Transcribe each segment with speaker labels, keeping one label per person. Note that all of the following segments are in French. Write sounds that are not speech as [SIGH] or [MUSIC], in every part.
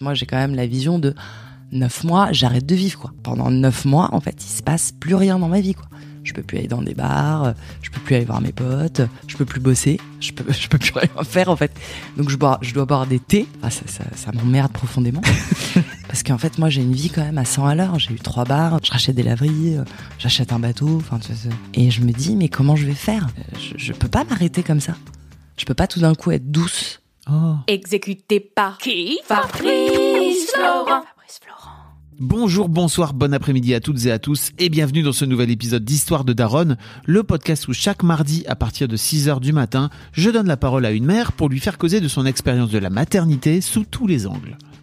Speaker 1: Moi, j'ai quand même la vision de neuf mois, j'arrête de vivre, quoi. Pendant neuf mois, en fait, il se passe plus rien dans ma vie, quoi. Je peux plus aller dans des bars, je peux plus aller voir mes potes, je peux plus bosser, je peux, [LAUGHS] je peux plus rien faire, en fait. Donc, je, bois, je dois boire des thés. Ah, ça, ça, ça m'emmerde profondément. [LAUGHS] Parce qu'en fait, moi, j'ai une vie quand même à 100 à l'heure. J'ai eu trois bars, je rachète des laveries, euh, j'achète un bateau, enfin, et je me dis, mais comment je vais faire? Je, je peux pas m'arrêter comme ça. Je peux pas tout d'un coup être douce.
Speaker 2: Exécuté par qui Fabrice Florent. Fabrice Florent.
Speaker 3: Bonjour, bonsoir, bon après-midi à toutes et à tous et bienvenue dans ce nouvel épisode d'Histoire de Daronne, le podcast où chaque mardi à partir de 6h du matin, je donne la parole à une mère pour lui faire causer de son expérience de la maternité sous tous les angles.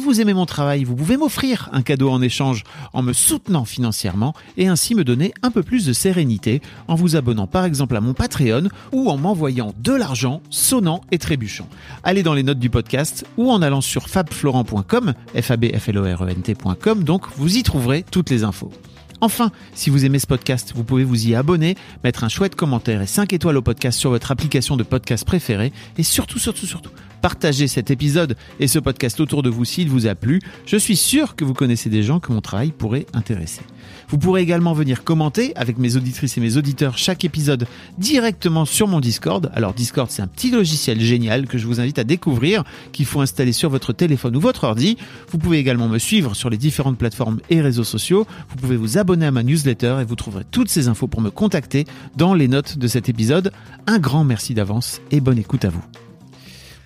Speaker 3: Vous aimez mon travail, vous pouvez m'offrir un cadeau en échange en me soutenant financièrement et ainsi me donner un peu plus de sérénité en vous abonnant par exemple à mon Patreon ou en m'envoyant de l'argent sonnant et trébuchant. Allez dans les notes du podcast ou en allant sur fabflorent.com, f a b f l o r e n t.com, donc vous y trouverez toutes les infos. Enfin, si vous aimez ce podcast, vous pouvez vous y abonner, mettre un chouette commentaire et 5 étoiles au podcast sur votre application de podcast préférée et surtout, surtout, surtout, partagez cet épisode et ce podcast autour de vous s'il vous a plu. Je suis sûr que vous connaissez des gens que mon travail pourrait intéresser. Vous pourrez également venir commenter avec mes auditrices et mes auditeurs chaque épisode directement sur mon Discord. Alors Discord, c'est un petit logiciel génial que je vous invite à découvrir, qu'il faut installer sur votre téléphone ou votre ordi. Vous pouvez également me suivre sur les différentes plateformes et réseaux sociaux. Vous pouvez vous abonner à ma newsletter et vous trouverez toutes ces infos pour me contacter dans les notes de cet épisode. Un grand merci d'avance et bonne écoute à vous.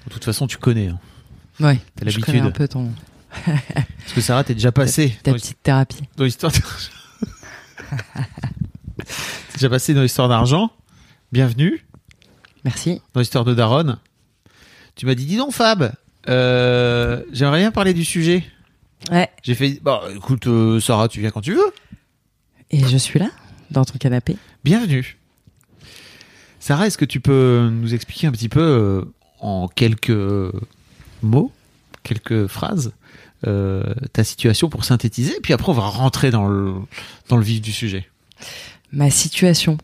Speaker 3: De toute façon, tu connais. Hein.
Speaker 1: Ouais.
Speaker 3: T'as
Speaker 1: je
Speaker 3: l'habitude.
Speaker 1: connais un peu ton [LAUGHS]
Speaker 3: Parce que Sarah, t'es déjà passé
Speaker 1: ta petite thérapie.
Speaker 3: dans l'histoire d'argent. [LAUGHS] T'es déjà passé dans l'histoire d'argent. Bienvenue
Speaker 1: Merci.
Speaker 3: dans l'histoire de Daronne. Tu m'as dit, dis donc Fab, euh, j'aimerais bien parler du sujet.
Speaker 1: Ouais.
Speaker 3: J'ai fait, bah écoute euh, Sarah, tu viens quand tu veux.
Speaker 1: Et je suis là, dans ton canapé.
Speaker 3: Bienvenue. Sarah, est-ce que tu peux nous expliquer un petit peu euh, en quelques mots, quelques phrases, euh, ta situation pour synthétiser, puis après on va rentrer dans le, dans le vif du sujet.
Speaker 1: Ma situation.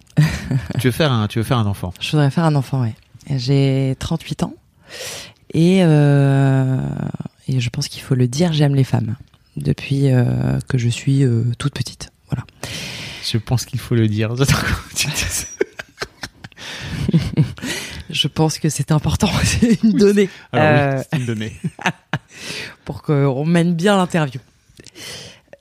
Speaker 3: tu veux faire un, tu veux faire un enfant.
Speaker 1: Je voudrais faire un enfant, ouais. J'ai 38 ans. Et, euh, et je pense qu'il faut le dire, j'aime les femmes. Depuis euh, que je suis euh, toute petite. Voilà.
Speaker 3: Je pense qu'il faut le dire. [LAUGHS] [LAUGHS]
Speaker 1: Je pense que c'est important, [LAUGHS] c'est une donnée.
Speaker 3: Alors
Speaker 1: Euh,
Speaker 3: oui, c'est une donnée.
Speaker 1: pour qu'on mène bien l'interview.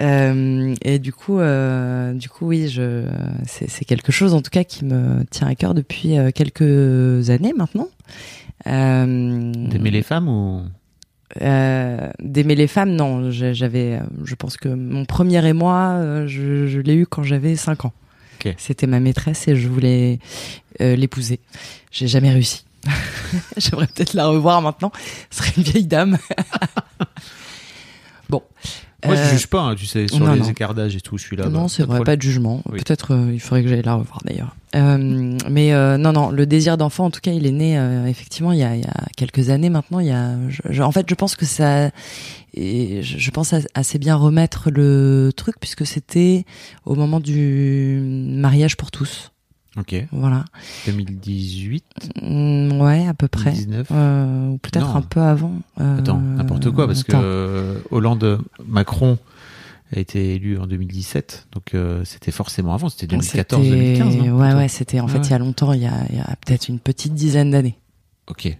Speaker 1: Euh, et du coup, euh, du coup, oui, je, c'est, c'est quelque chose en tout cas qui me tient à cœur depuis euh, quelques années maintenant. Euh,
Speaker 3: D'aimer les femmes ou?
Speaker 1: Euh, d'aimer les femmes, non. J'avais, euh, je pense que mon premier émoi, euh, je, je l'ai eu quand j'avais 5 ans. C'était ma maîtresse et je voulais euh, l'épouser. J'ai jamais réussi. [LAUGHS] J'aimerais peut-être la revoir maintenant. Ce serait une vieille dame. [LAUGHS] bon.
Speaker 3: Moi,
Speaker 1: Euh,
Speaker 3: je juge pas, hein, tu sais, sur
Speaker 1: non,
Speaker 3: les
Speaker 1: non.
Speaker 3: d'âge et tout, je suis là.
Speaker 1: non,
Speaker 3: bah,
Speaker 1: c'est vrai,
Speaker 3: problème.
Speaker 1: pas de jugement.
Speaker 3: Oui.
Speaker 1: Peut-être euh, il faudrait que j'aille la revoir d'ailleurs. Euh, mais euh, non, non, le désir d'enfant, en tout cas, il est né euh, effectivement il y, a, il y a quelques années maintenant. Il y a, je- je- en fait, je pense que ça, et je, je pense à- assez bien remettre le truc puisque c'était au moment du mariage pour tous.
Speaker 3: Ok,
Speaker 1: Voilà,
Speaker 3: 2018,
Speaker 1: Mm, ouais, à peu près.
Speaker 3: 2019.
Speaker 1: Euh, ou peut-être
Speaker 3: Non.
Speaker 1: un peu avant. Euh,
Speaker 3: Attends, n'importe quoi, parce que
Speaker 1: attends.
Speaker 3: euh, Hollande, Macron a été élu en 2017, donc euh, c'était forcément avant, c'était 2014,
Speaker 1: C'était-
Speaker 3: 2015. non
Speaker 1: Ouais,
Speaker 3: plutôt
Speaker 1: ouais, c'était en fait
Speaker 3: ouais.
Speaker 1: il y a longtemps, il y a, il y a peut-être une petite dizaine d'années.
Speaker 3: Ok.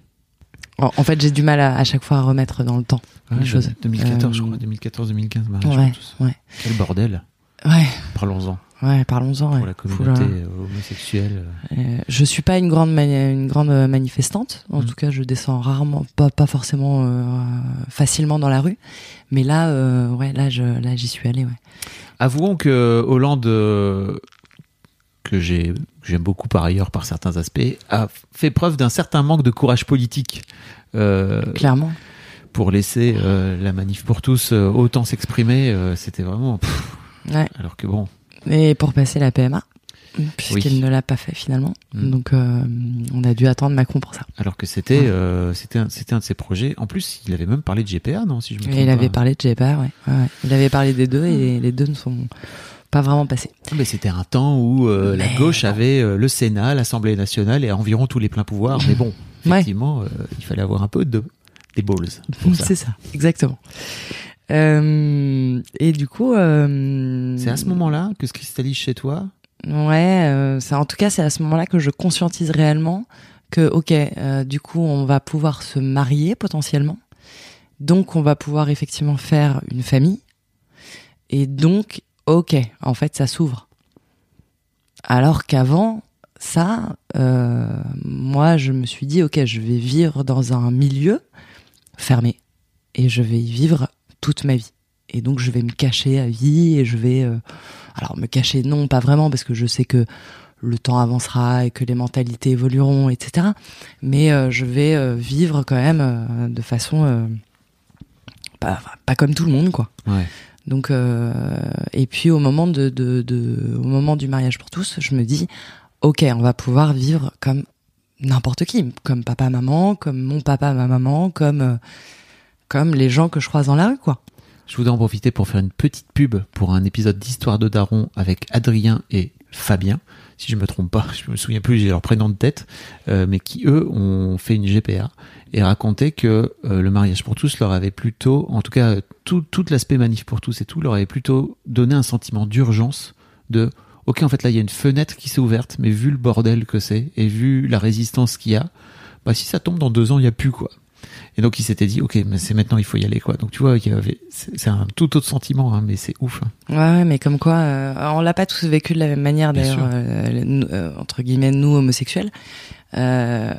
Speaker 1: En, en fait, j'ai du mal à, à chaque fois à remettre dans le temps
Speaker 3: Ouais,
Speaker 1: les choses.
Speaker 3: 2014, je
Speaker 1: Euh,
Speaker 3: crois, 2014-2015, mariage
Speaker 1: Ouais,
Speaker 3: pour tous.
Speaker 1: ouais,
Speaker 3: Quel bordel.
Speaker 1: ouais,
Speaker 3: Parlons-en
Speaker 1: ouais. Parlons-en.
Speaker 3: pour
Speaker 1: ouais.
Speaker 3: la communauté euh, homosexuelle.
Speaker 1: Euh, je suis pas une grande mani- une grande euh, manifestante. En
Speaker 3: Mm.
Speaker 1: tout cas, je descends rarement, pas pas forcément euh, facilement dans la rue. Mais là, euh, ouais, là, je là, j'y suis allée. Ouais.
Speaker 3: Avouons que Hollande, que j'ai que j'aime beaucoup par ailleurs par certains aspects, a fait preuve d'un certain manque de courage politique
Speaker 1: Clairement.
Speaker 3: pour laisser euh, la manif pour tous euh, autant s'exprimer. euh, C'était vraiment. pff,
Speaker 1: Ouais.
Speaker 3: alors que bon,
Speaker 1: Et pour passer la PMA, puisqu'elle
Speaker 3: Oui.
Speaker 1: ne l'a pas fait finalement.
Speaker 3: Mm.
Speaker 1: Donc, euh, on a dû attendre Macron pour ça.
Speaker 3: alors que c'était
Speaker 1: Ouais.
Speaker 3: euh, c'était un, c'était un de ses projets. En plus, il avait même parlé de GPA, non Si je me trompe
Speaker 1: il avait parlé de GPR, ouais. ouais, ouais. Il avait parlé des deux et les deux ne sont pas vraiment passés.
Speaker 3: Mais c'était un temps où euh, la gauche avait euh, le Sénat, l'Assemblée nationale et environ tous les pleins pouvoirs. Mais bon, effectivement, il fallait avoir un peu de des balls. [LAUGHS] ça.
Speaker 1: C'est ça, exactement. Euh, et du coup, euh,
Speaker 3: C'est à ce moment-là que se cristallise chez toi
Speaker 1: Ouais, euh, c'est en tout cas c'est à ce moment-là que je conscientise réellement que ok, euh, du coup on va pouvoir se marier potentiellement, donc on va pouvoir effectivement faire une famille, et donc ok, en fait ça s'ouvre. Alors qu'avant ça, euh, moi je me suis dit ok, je vais vivre dans un milieu fermé. Et je vais y vivre toute ma vie, et donc je vais me cacher à vie et je vais euh, alors me cacher, non, pas vraiment, parce que je sais que le temps avancera et que les mentalités évolueront, etc. Mais euh, je vais euh, vivre quand même de façon pas, pas comme tout le monde, quoi.
Speaker 3: Ouais.
Speaker 1: Donc et puis au moment de, de, de- au moment du mariage pour tous, je me dis ok, on va pouvoir vivre comme n'importe qui, comme papa maman, comme mon papa ma maman, comme comme les gens que je croise dans la rue, quoi.
Speaker 3: Je voudrais en profiter pour faire une petite pub pour un épisode d'Histoire de Daron avec Adrien et Fabien. Si je me trompe pas, [LAUGHS] je me souviens plus, j'ai leur prénom de tête, euh, mais qui eux ont fait une GPA et racontaient que euh, le mariage pour tous leur avait plutôt, en tout cas tout, tout l'aspect manif pour tous et tout, leur avait plutôt donné un sentiment d'urgence de ok en fait là il y a une fenêtre qui s'est ouverte, mais vu le bordel que c'est et vu la résistance qu'il y a, bah si ça tombe dans deux ans il y a plus quoi. Et donc il s'était dit ok mais c'est maintenant il faut y aller quoi. Donc tu vois il y avait c'est un tout autre sentiment hein, mais c'est ouf. hein.
Speaker 1: Ouais, mais comme quoi, euh, on l'a pas tous vécu de la même manière d'ailleurs, euh, euh, entre guillemets, nous homosexuels. Euh,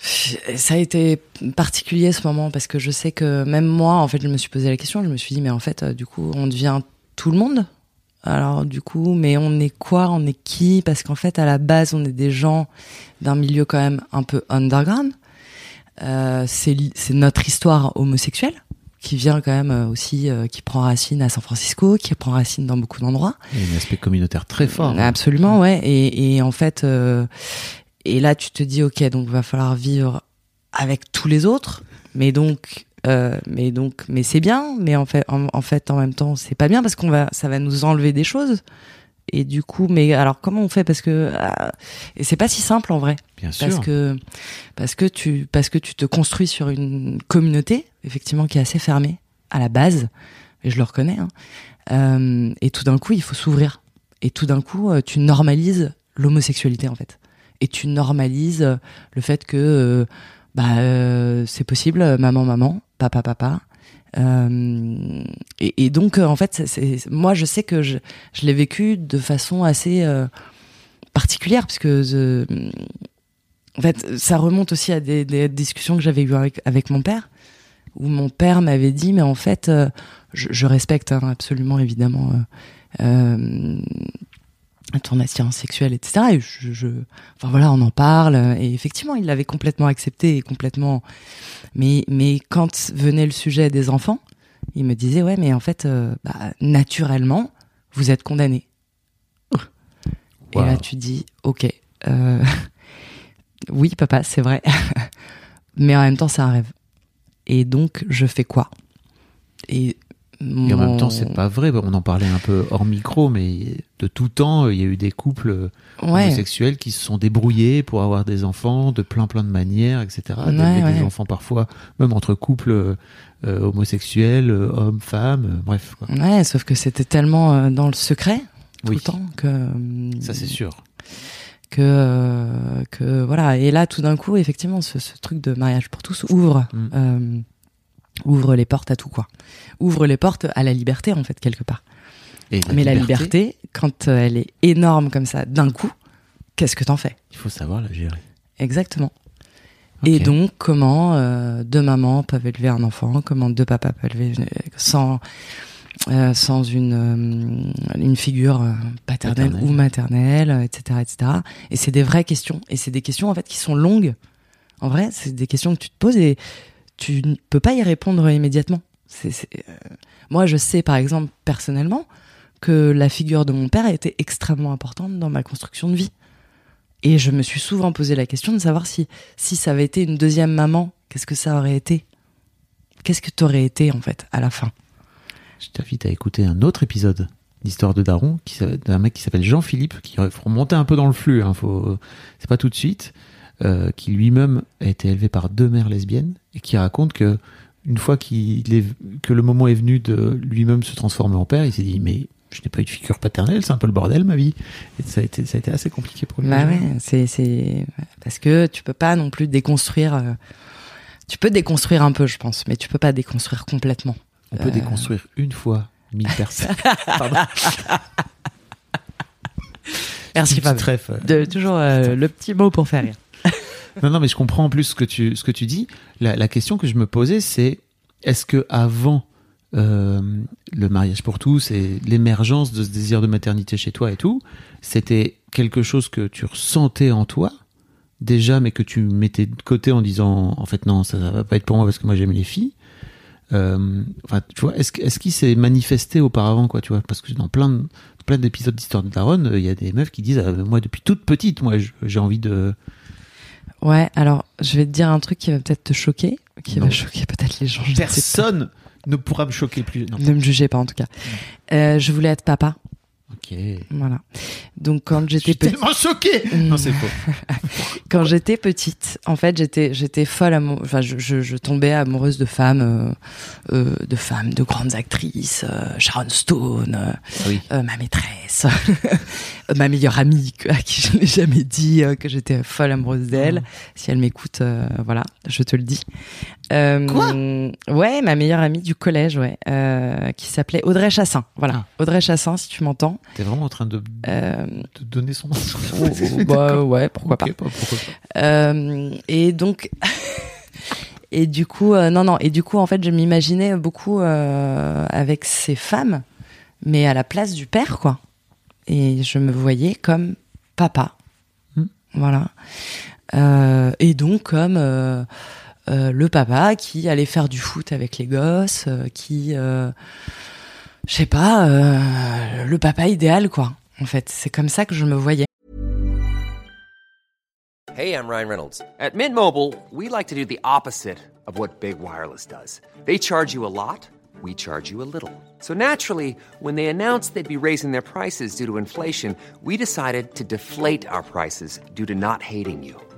Speaker 1: ça a été particulier ce moment parce que je sais que même moi, en fait, je me suis posé la question, je me suis dit, mais en fait, du coup, on devient tout le monde? Alors du coup, mais on est quoi? On est qui? Parce qu'en fait, à la base, on est des gens d'un milieu quand même un peu underground. Euh, c'est notre histoire homosexuelle qui vient quand même euh, aussi, euh, qui prend racine à San Francisco, qui prend racine dans beaucoup d'endroits.
Speaker 3: Il y a un aspect communautaire très fort. hein.
Speaker 1: Absolument, ouais. Et, et en fait, euh, et là, tu te dis, ok, donc va falloir vivre avec tous les autres, mais donc, euh, mais donc, mais c'est bien, mais en fait, en, en fait, en même temps, c'est pas bien parce qu'on va, ça va nous enlever des choses. Et du coup, mais alors comment on fait? Parce que ah, et c'est pas si simple en vrai.
Speaker 3: Bien sûr.
Speaker 1: parce que parce que tu parce que tu te construis sur une communauté effectivement qui est assez fermée à la base. Et je le reconnais hein. Euh, et tout d'un coup il faut s'ouvrir. Et tout d'un coup euh, tu normalises l'homosexualité en fait. Et tu normalises euh, le fait que euh, bah euh, c'est possible euh, maman maman papa papa Euh, et, donc euh, en fait moi je sais que je, l'ai vécu de façon assez euh, particulière parce que en fait, ça remonte aussi à des, discussions que j'avais eues avec, mon père, où mon père m'avait dit, mais en fait, je, respecte hein, absolument, évidemment, ton attirance sexuelle, etc. Et je, je, enfin voilà, on en parle. Et effectivement, il l'avait complètement accepté et complètement. Mais, mais quand venait le sujet des enfants, il me disait, ouais, mais en fait, euh, bah, naturellement, vous êtes condamné. Et là, tu dis, ok, euh, [LAUGHS] oui, papa, c'est vrai. [LAUGHS] Mais en même temps, c'est un rêve. Et donc, je fais quoi? Et,
Speaker 3: Et en même temps, c'est pas vrai. On en parlait un peu hors micro, mais de tout temps, il y a eu des couples
Speaker 1: Ouais,
Speaker 3: homosexuels qui se sont débrouillés pour avoir des enfants de plein plein de manières, etc.
Speaker 1: Ouais,
Speaker 3: des enfants parfois, même entre couples euh, euh, homosexuels, euh, hommes, femmes, euh, bref. Quoi.
Speaker 1: ouais, sauf que c'était tellement euh, dans le secret tout
Speaker 3: Oui,
Speaker 1: le temps que. euh,
Speaker 3: ça c'est sûr.
Speaker 1: que euh, que voilà. Et là, tout d'un coup, effectivement, ce, ce truc de mariage pour tous ouvre
Speaker 3: Mm.
Speaker 1: euh, ouvre les portes à tout quoi. Ouvre les portes à la liberté en fait quelque part.
Speaker 3: Et
Speaker 1: Mais la liberté, quand euh, elle est énorme comme ça d'un coup, qu'est-ce que t'en fais?
Speaker 3: Il faut savoir la gérer.
Speaker 1: Exactement. Et donc, comment euh, deux mamans peuvent élever un enfant, comment deux papas peuvent élever euh, sans euh, sans une euh, une figure paternelle, ou maternelle, etc., etc. Et c'est des vraies questions. Et c'est des questions en fait qui sont longues. En vrai, c'est des questions que tu te poses et tu ne peux pas y répondre immédiatement. Euh, Moi, je sais par exemple personnellement que la figure de mon père a été extrêmement importante dans ma construction de vie. Et je me suis souvent posé la question de savoir si, si ça avait été une deuxième maman, qu'est-ce que ça aurait été? Qu'est-ce que t'aurais été en fait à la fin?
Speaker 3: Je t'invite à écouter un autre épisode d'Histoire de Daron d'un mec qui s'appelle Jean-Philippe, qui remonter un peu dans le flux, hein, faut, c'est pas tout de suite, euh, qui lui-même a été élevé par deux mères lesbiennes et qui raconte que une fois qu'il est, que le moment est venu de lui-même se transformer en père, il s'est dit mais je n'ai pas eu de figure paternelle, c'est un peu le bordel ma vie. Et ça a été, ça a été assez compliqué pour lui.
Speaker 1: Bah ouais, c'est, c'est parce que tu peux pas non plus déconstruire. euh, Tu peux déconstruire un peu, je pense, mais tu peux pas déconstruire complètement.
Speaker 3: On peut
Speaker 1: Euh.
Speaker 3: déconstruire une fois mille personnes. [LAUGHS] Pardon.
Speaker 1: Merci Fab.
Speaker 3: trèfle, euh,
Speaker 1: De, toujours euh, le petit mot pour faire rire. [LAUGHS]
Speaker 3: Non, non, mais je comprends en plus ce que tu, ce que tu dis. La, la question que je me posais, c'est est-ce que avant euh, le mariage pour tous et l'émergence de ce désir de maternité chez toi et tout, c'était quelque chose que tu ressentais en toi déjà, mais que tu mettais de côté en disant en fait non, ça, ça va pas être pour moi parce que moi j'aime les filles. Euh, enfin, tu vois, est-ce, est-ce qu'il s'est manifesté auparavant, quoi, tu vois, parce que dans plein, plein d'épisodes d'Histoire de Daron, euh, il y a des meufs qui disent, ah, moi depuis toute petite, moi j'ai envie de,
Speaker 1: Ouais, alors je vais te dire un truc qui va peut-être te choquer, qui
Speaker 3: Non.
Speaker 1: va choquer peut-être les gens.
Speaker 3: Personne ne pourra me choquer plus. Non.
Speaker 1: Ne me jugez pas en tout cas. Euh, je voulais être papa,
Speaker 3: Ok.
Speaker 1: voilà. Donc quand j'étais petite,
Speaker 3: tellement choqué.
Speaker 1: Mm.
Speaker 3: Non, c'est faux. [LAUGHS]
Speaker 1: quand j'étais petite, en fait, j'étais j'étais folle amou- enfin je, je, je tombais amoureuse de femmes euh, euh, de femmes de grandes actrices, euh, Sharon Stone, euh,
Speaker 3: Ah oui.
Speaker 1: ma maîtresse, [LAUGHS] ma meilleure amie à qui je n'ai jamais dit que j'étais folle amoureuse d'elle. Si elle m'écoute, voilà, je te le dis. Euh,
Speaker 3: Quoi?
Speaker 1: Ouais, ma meilleure amie du collège, ouais, euh, qui s'appelait Audrey Chassin. Voilà, Audrey Chassin, si tu m'entends.
Speaker 3: T'es vraiment en train de,
Speaker 1: Euh,
Speaker 3: de donner son nom. [LAUGHS]
Speaker 1: oh, oh, bah, ouais, pourquoi pas.
Speaker 3: Pourquoi pas.
Speaker 1: Euh, et donc, [LAUGHS] et du coup, euh, non, non, et du coup, en fait, je m'imaginais beaucoup euh, avec ces femmes, mais à la place du père, quoi. Et je me voyais comme papa,
Speaker 3: Hmm.
Speaker 1: voilà. Euh, et donc comme le papa qui allait faire du foot avec les gosses, euh, qui, euh, je sais pas, euh, le papa idéal, quoi. En fait, c'est comme ça que je me voyais.
Speaker 4: Hey, I'm Ryan Reynolds. At Mint Mobile, we like to do the opposite of what Big Wireless does. They charge you a lot, we charge you a little. So naturally, when they announced they'd be raising their prices due to inflation, we decided to deflate our prices due to not hating you.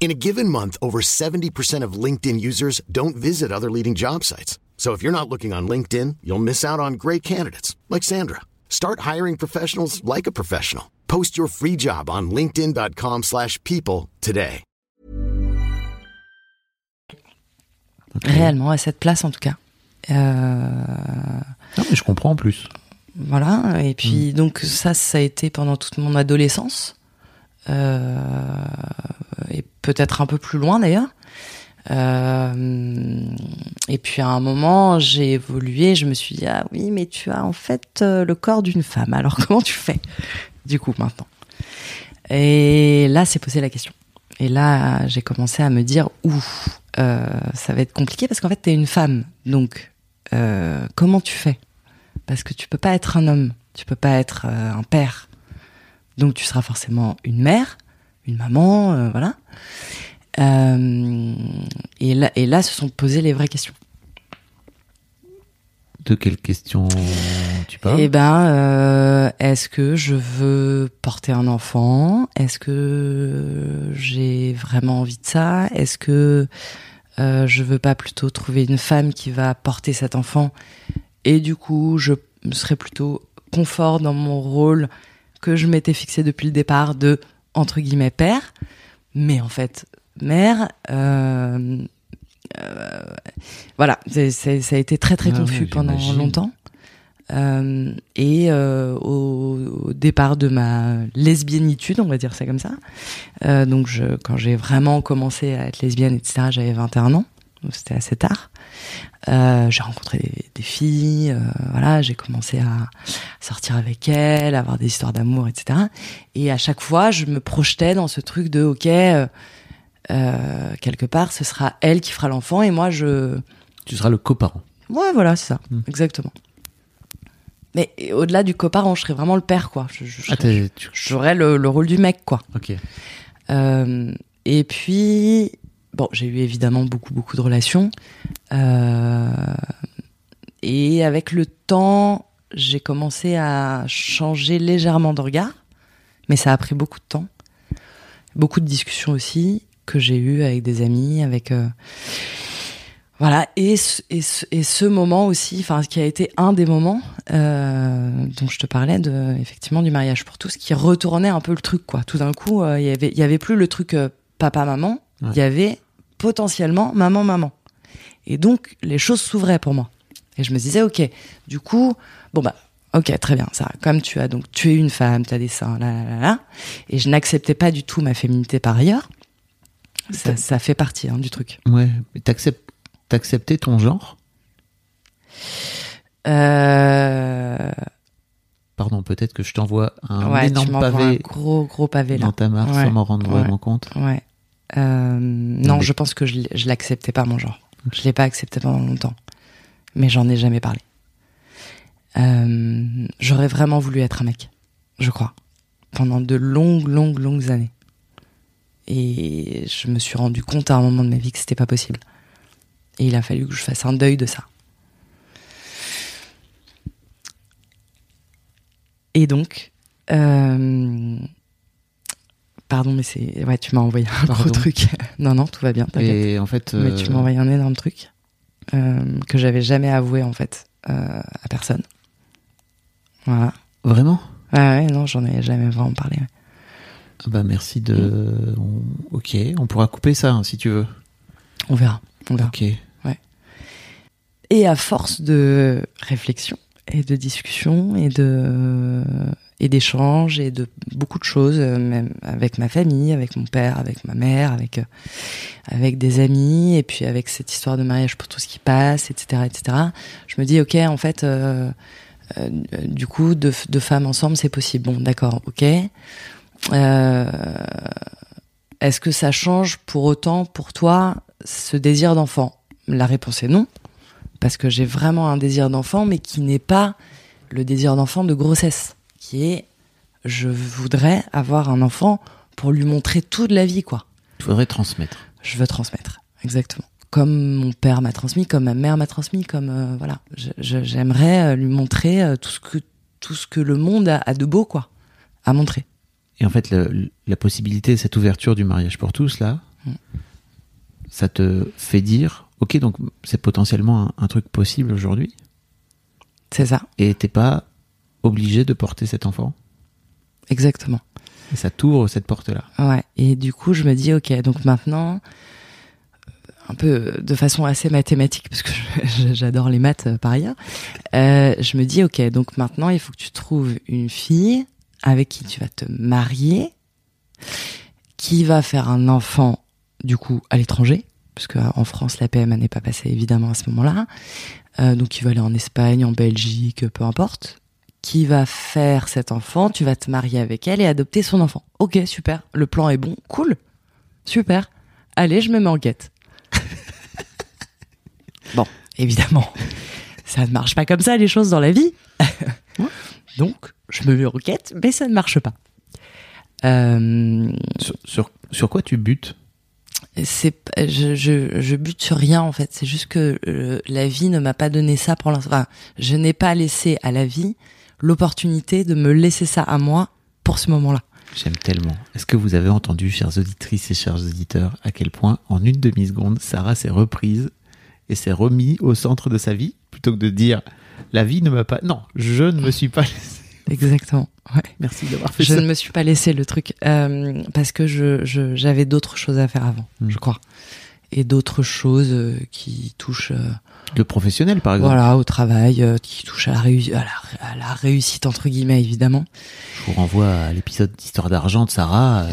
Speaker 5: In a given month, over 70% of LinkedIn users don't visit other leading job sites. So if you're not looking on LinkedIn, you'll miss out on great candidates like Sandra. Start hiring professionals like a professional. Post your free job on linkedin.com/people slash people today.
Speaker 1: Réellement, à cette place en tout cas. Euh,
Speaker 3: Non, mais je comprends en plus.
Speaker 1: voilà. Et puis donc ça, ça a été pendant toute mon adolescence. Euh, et peut-être un peu plus loin d'ailleurs. Euh, et puis à un moment, j'ai évolué. Je me suis dit ah oui, mais tu as en fait euh, le corps d'une femme. Alors [LAUGHS] comment tu fais du coup maintenant? Et là, c'est posé la question. Et là, j'ai commencé à me dire ouf, euh, ça va être compliqué parce qu'en fait, t'es une femme. Donc, euh, comment tu fais? Parce que tu peux pas être un homme, tu peux pas être un père. Donc, tu seras forcément une mère, une maman, euh, voilà. Euh, et là, et là, se sont posées les vraies questions.
Speaker 3: De quelles questions tu parles?
Speaker 1: Eh ben, euh, est-ce que je veux porter un enfant? Est-ce que j'ai vraiment envie de ça? Est-ce que je veux pas plutôt trouver une femme qui va porter cet enfant? Et du coup, je serais plutôt confort dans mon rôle que je m'étais fixé depuis le départ de entre guillemets père, mais en fait mère. Euh, euh, voilà, c'est- c'est- ça a été très très
Speaker 3: Ah
Speaker 1: confus pendant longtemps. Euh, et au, au départ de ma lesbiennitude, on va dire ça comme ça. donc, je, quand j'ai vraiment commencé à être lesbienne, etc., j'avais 21 ans. Donc, c'était assez tard. Euh, j'ai rencontré des, des filles, euh, voilà, j'ai commencé à sortir avec elles, à avoir des histoires d'amour, etc. Et à chaque fois, je me projetais dans ce truc de, ok, euh, quelque part, ce sera elle qui fera l'enfant et moi, je,
Speaker 3: Tu seras le coparent.
Speaker 1: Ouais, voilà, c'est ça,
Speaker 3: Hmm.
Speaker 1: exactement. Mais au-delà du coparent, je serais vraiment le père, quoi. Je- je- je
Speaker 3: Ah,
Speaker 1: serais-
Speaker 3: tu-
Speaker 1: le, le rôle du mec, quoi.
Speaker 3: Ok.
Speaker 1: Et puis, bon, j'ai eu évidemment beaucoup, beaucoup de relations. Euh, et avec le temps, j'ai commencé à changer légèrement de regard. Mais ça a pris beaucoup de temps. Beaucoup de discussions aussi que j'ai eues avec des amis, avec... euh, voilà, et ce, et, ce, et ce moment aussi, enfin, qui a été un des moments euh, dont je te parlais, de, effectivement, du mariage pour tous, qui retournait un peu le truc, quoi. Tout d'un coup, il y avait, il y avait plus le truc papa-maman, il
Speaker 3: Ouais.
Speaker 1: y avait potentiellement maman-maman. Et donc, les choses s'ouvraient pour moi. Et je me disais, ok, du coup, bon bah, ok, très bien, ça, comme tu as donc, tu es une femme, tu as des seins, là, là, là, là, et je n'acceptais pas du tout ma féminité par ailleurs. Ça, ça fait partie hein, du truc.
Speaker 3: Ouais. Mais t'acceptes, t'acceptais ton genre?
Speaker 1: Euh,
Speaker 3: Pardon, peut-être que je t'envoie un
Speaker 1: ouais,
Speaker 3: énorme
Speaker 1: m'envoies un
Speaker 3: pavé
Speaker 1: gros, gros pavé là.
Speaker 3: dans ta marque
Speaker 1: Ouais.
Speaker 3: sans m'en rendre
Speaker 1: Ouais.
Speaker 3: vraiment compte.
Speaker 1: Ouais. Euh, non, je pense que je, je l'acceptais pas mon genre. Je l'ai pas accepté pendant longtemps, mais j'en ai jamais parlé. Euh, J'aurais vraiment voulu être un mec, je crois, pendant de longues, longues, longues années. Et je me suis rendu compte à un moment de ma vie que c'était pas possible. Et il a fallu que je fasse un deuil de ça. Et donc, euh, pardon, mais c'est, ouais, tu m'as envoyé un gros truc. [LAUGHS] non, non, tout va bien.
Speaker 3: Et en fait,
Speaker 1: Mais tu
Speaker 3: euh,
Speaker 1: m'as envoyé un énorme truc euh, que j'avais jamais avoué en fait euh, à personne. Voilà.
Speaker 3: vraiment?
Speaker 1: Ouais, ouais, non, j'en ai jamais vraiment parlé. ouais.
Speaker 3: Ah bah merci de. on- Ok, on pourra couper ça hein, si tu veux.
Speaker 1: On verra. On verra.
Speaker 3: Ok.
Speaker 1: Et à force de réflexion et de discussion et de et d'échanges et de beaucoup de choses, euh, même avec ma famille, avec mon père, avec ma mère, avec euh, avec des amis, et puis avec cette histoire de mariage pour tout ce qui passe, etc., etc. Je me dis ok, en fait, euh, euh, du coup, deux, deux femmes ensemble, c'est possible. Bon, d'accord, ok. Euh, Est-ce que ça change pour autant pour toi ce désir d'enfant? La réponse est non parce que j'ai vraiment un désir d'enfant, mais qui n'est pas le désir d'enfant de grossesse, qui est je voudrais avoir un enfant pour lui montrer toute la vie, quoi.
Speaker 3: Il faudrait transmettre.
Speaker 1: Je veux transmettre, exactement. Comme mon père m'a transmis, comme ma mère m'a transmis, comme euh, voilà, j'aimerais euh, lui montrer euh, tout ce que tout ce que le monde a, a de beau, quoi, à montrer.
Speaker 3: Et en fait, le- la possibilité, cette ouverture du mariage pour tous, là,
Speaker 1: Mm.
Speaker 3: ça te fait dire, ok, donc c'est potentiellement un, un truc possible aujourd'hui,
Speaker 1: C'est ça,
Speaker 3: et t'es pas obligé de porter cet enfant.
Speaker 1: exactement.
Speaker 3: Et ça t'ouvre cette porte-là.
Speaker 1: Ouais. Et du coup, je me dis, ok, donc maintenant, un peu de façon assez mathématique, parce que j'adore les maths par ailleurs, euh, je me dis, ok, donc maintenant, il faut que tu trouves une fille avec qui tu vas te marier, qui va faire un enfant, du coup, à l'étranger, parce qu'en France, la PMA n'est pas passée évidemment à ce moment-là. Euh, donc, il va aller en Espagne, en Belgique, peu importe qui va faire cet enfant, tu vas te marier avec elle et adopter son enfant. Ok, super, le plan est bon, cool, super. Allez, je me mets en quête. [LAUGHS] bon, évidemment, ça ne marche pas comme ça les choses dans la vie. [LAUGHS] Donc, je me mets en quête, mais ça ne marche pas. Euh,
Speaker 3: Sur, sur, sur quoi tu butes?
Speaker 1: C'est je, je, je bute sur rien en fait c'est juste que euh, la vie ne m'a pas donné ça pour l'instant enfin, je n'ai pas laissé à la vie l'opportunité de me laisser ça à moi pour ce moment-là
Speaker 3: J'aime tellement. Est-ce que vous avez entendu, chères auditrices et chers auditeurs, à quel point, en une demi-seconde, Sarah s'est reprise et s'est remis au centre de sa vie, plutôt que de dire la vie ne m'a pas. Non, je ne me suis pas laissé.
Speaker 1: exactement ouais.
Speaker 3: Merci d'avoir fait
Speaker 1: je
Speaker 3: ça.
Speaker 1: ne me suis pas laissé le truc euh, parce que je je- j'avais d'autres choses à faire avant
Speaker 3: Mm.
Speaker 1: je crois et d'autres choses euh, qui touchent euh,
Speaker 3: Le professionnel, par exemple.
Speaker 1: voilà au travail euh, qui touchent à la, réu- à, la, à la réussite entre guillemets évidemment
Speaker 3: Je vous renvoie à l'épisode d'Histoire d'argent de Sarah,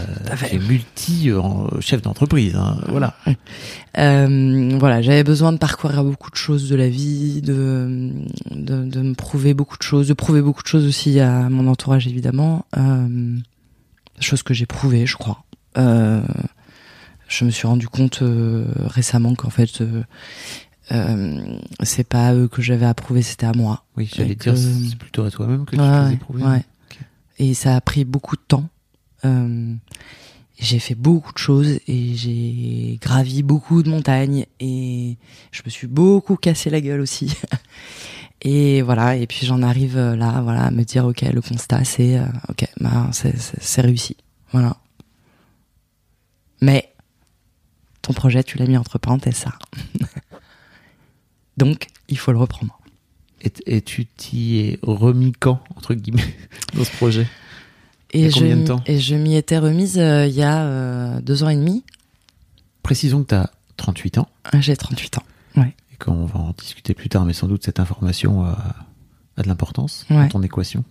Speaker 3: qui est multi-chef d'entreprise. hein, Voilà.
Speaker 1: Euh, voilà, j'avais besoin de parcourir beaucoup de choses de la vie, de, de, de me prouver beaucoup de choses, de prouver beaucoup de choses aussi à mon entourage évidemment, euh, chose que j'ai prouvé, je crois. Euh, je me suis rendu compte euh, récemment qu'en fait, euh, euh, c'est pas à eux que j'avais à prouver, c'était à moi.
Speaker 3: Oui, j'allais dire,
Speaker 1: que-
Speaker 3: c'est plutôt à toi-même que tu faisais prouver.
Speaker 1: ouais. Et ça a pris beaucoup de temps. Euh, j'ai fait beaucoup de choses et j'ai gravi beaucoup de montagnes et je me suis beaucoup cassé la gueule aussi. [LAUGHS] et voilà, et puis j'en arrive euh, là, voilà, à me dire ok, le constat c'est euh, ok, bah, c'est réussi, voilà. Mais ton projet, tu l'as mis entre parenthèses, ça. Donc, il faut le reprendre.
Speaker 3: Et, et tu t'y es remis quand, entre guillemets, [LAUGHS] dans ce projet? Il y
Speaker 1: Et je,
Speaker 3: combien de temps?
Speaker 1: et je m'y étais remise euh, il y a euh, deux ans et demi.
Speaker 3: Précisons que tu as 38 ans
Speaker 1: Ah, J'ai 38 ans.
Speaker 3: et qu'on va en discuter plus tard, mais sans doute cette information euh, a de l'importance dans
Speaker 1: Ouais.
Speaker 3: ton équation.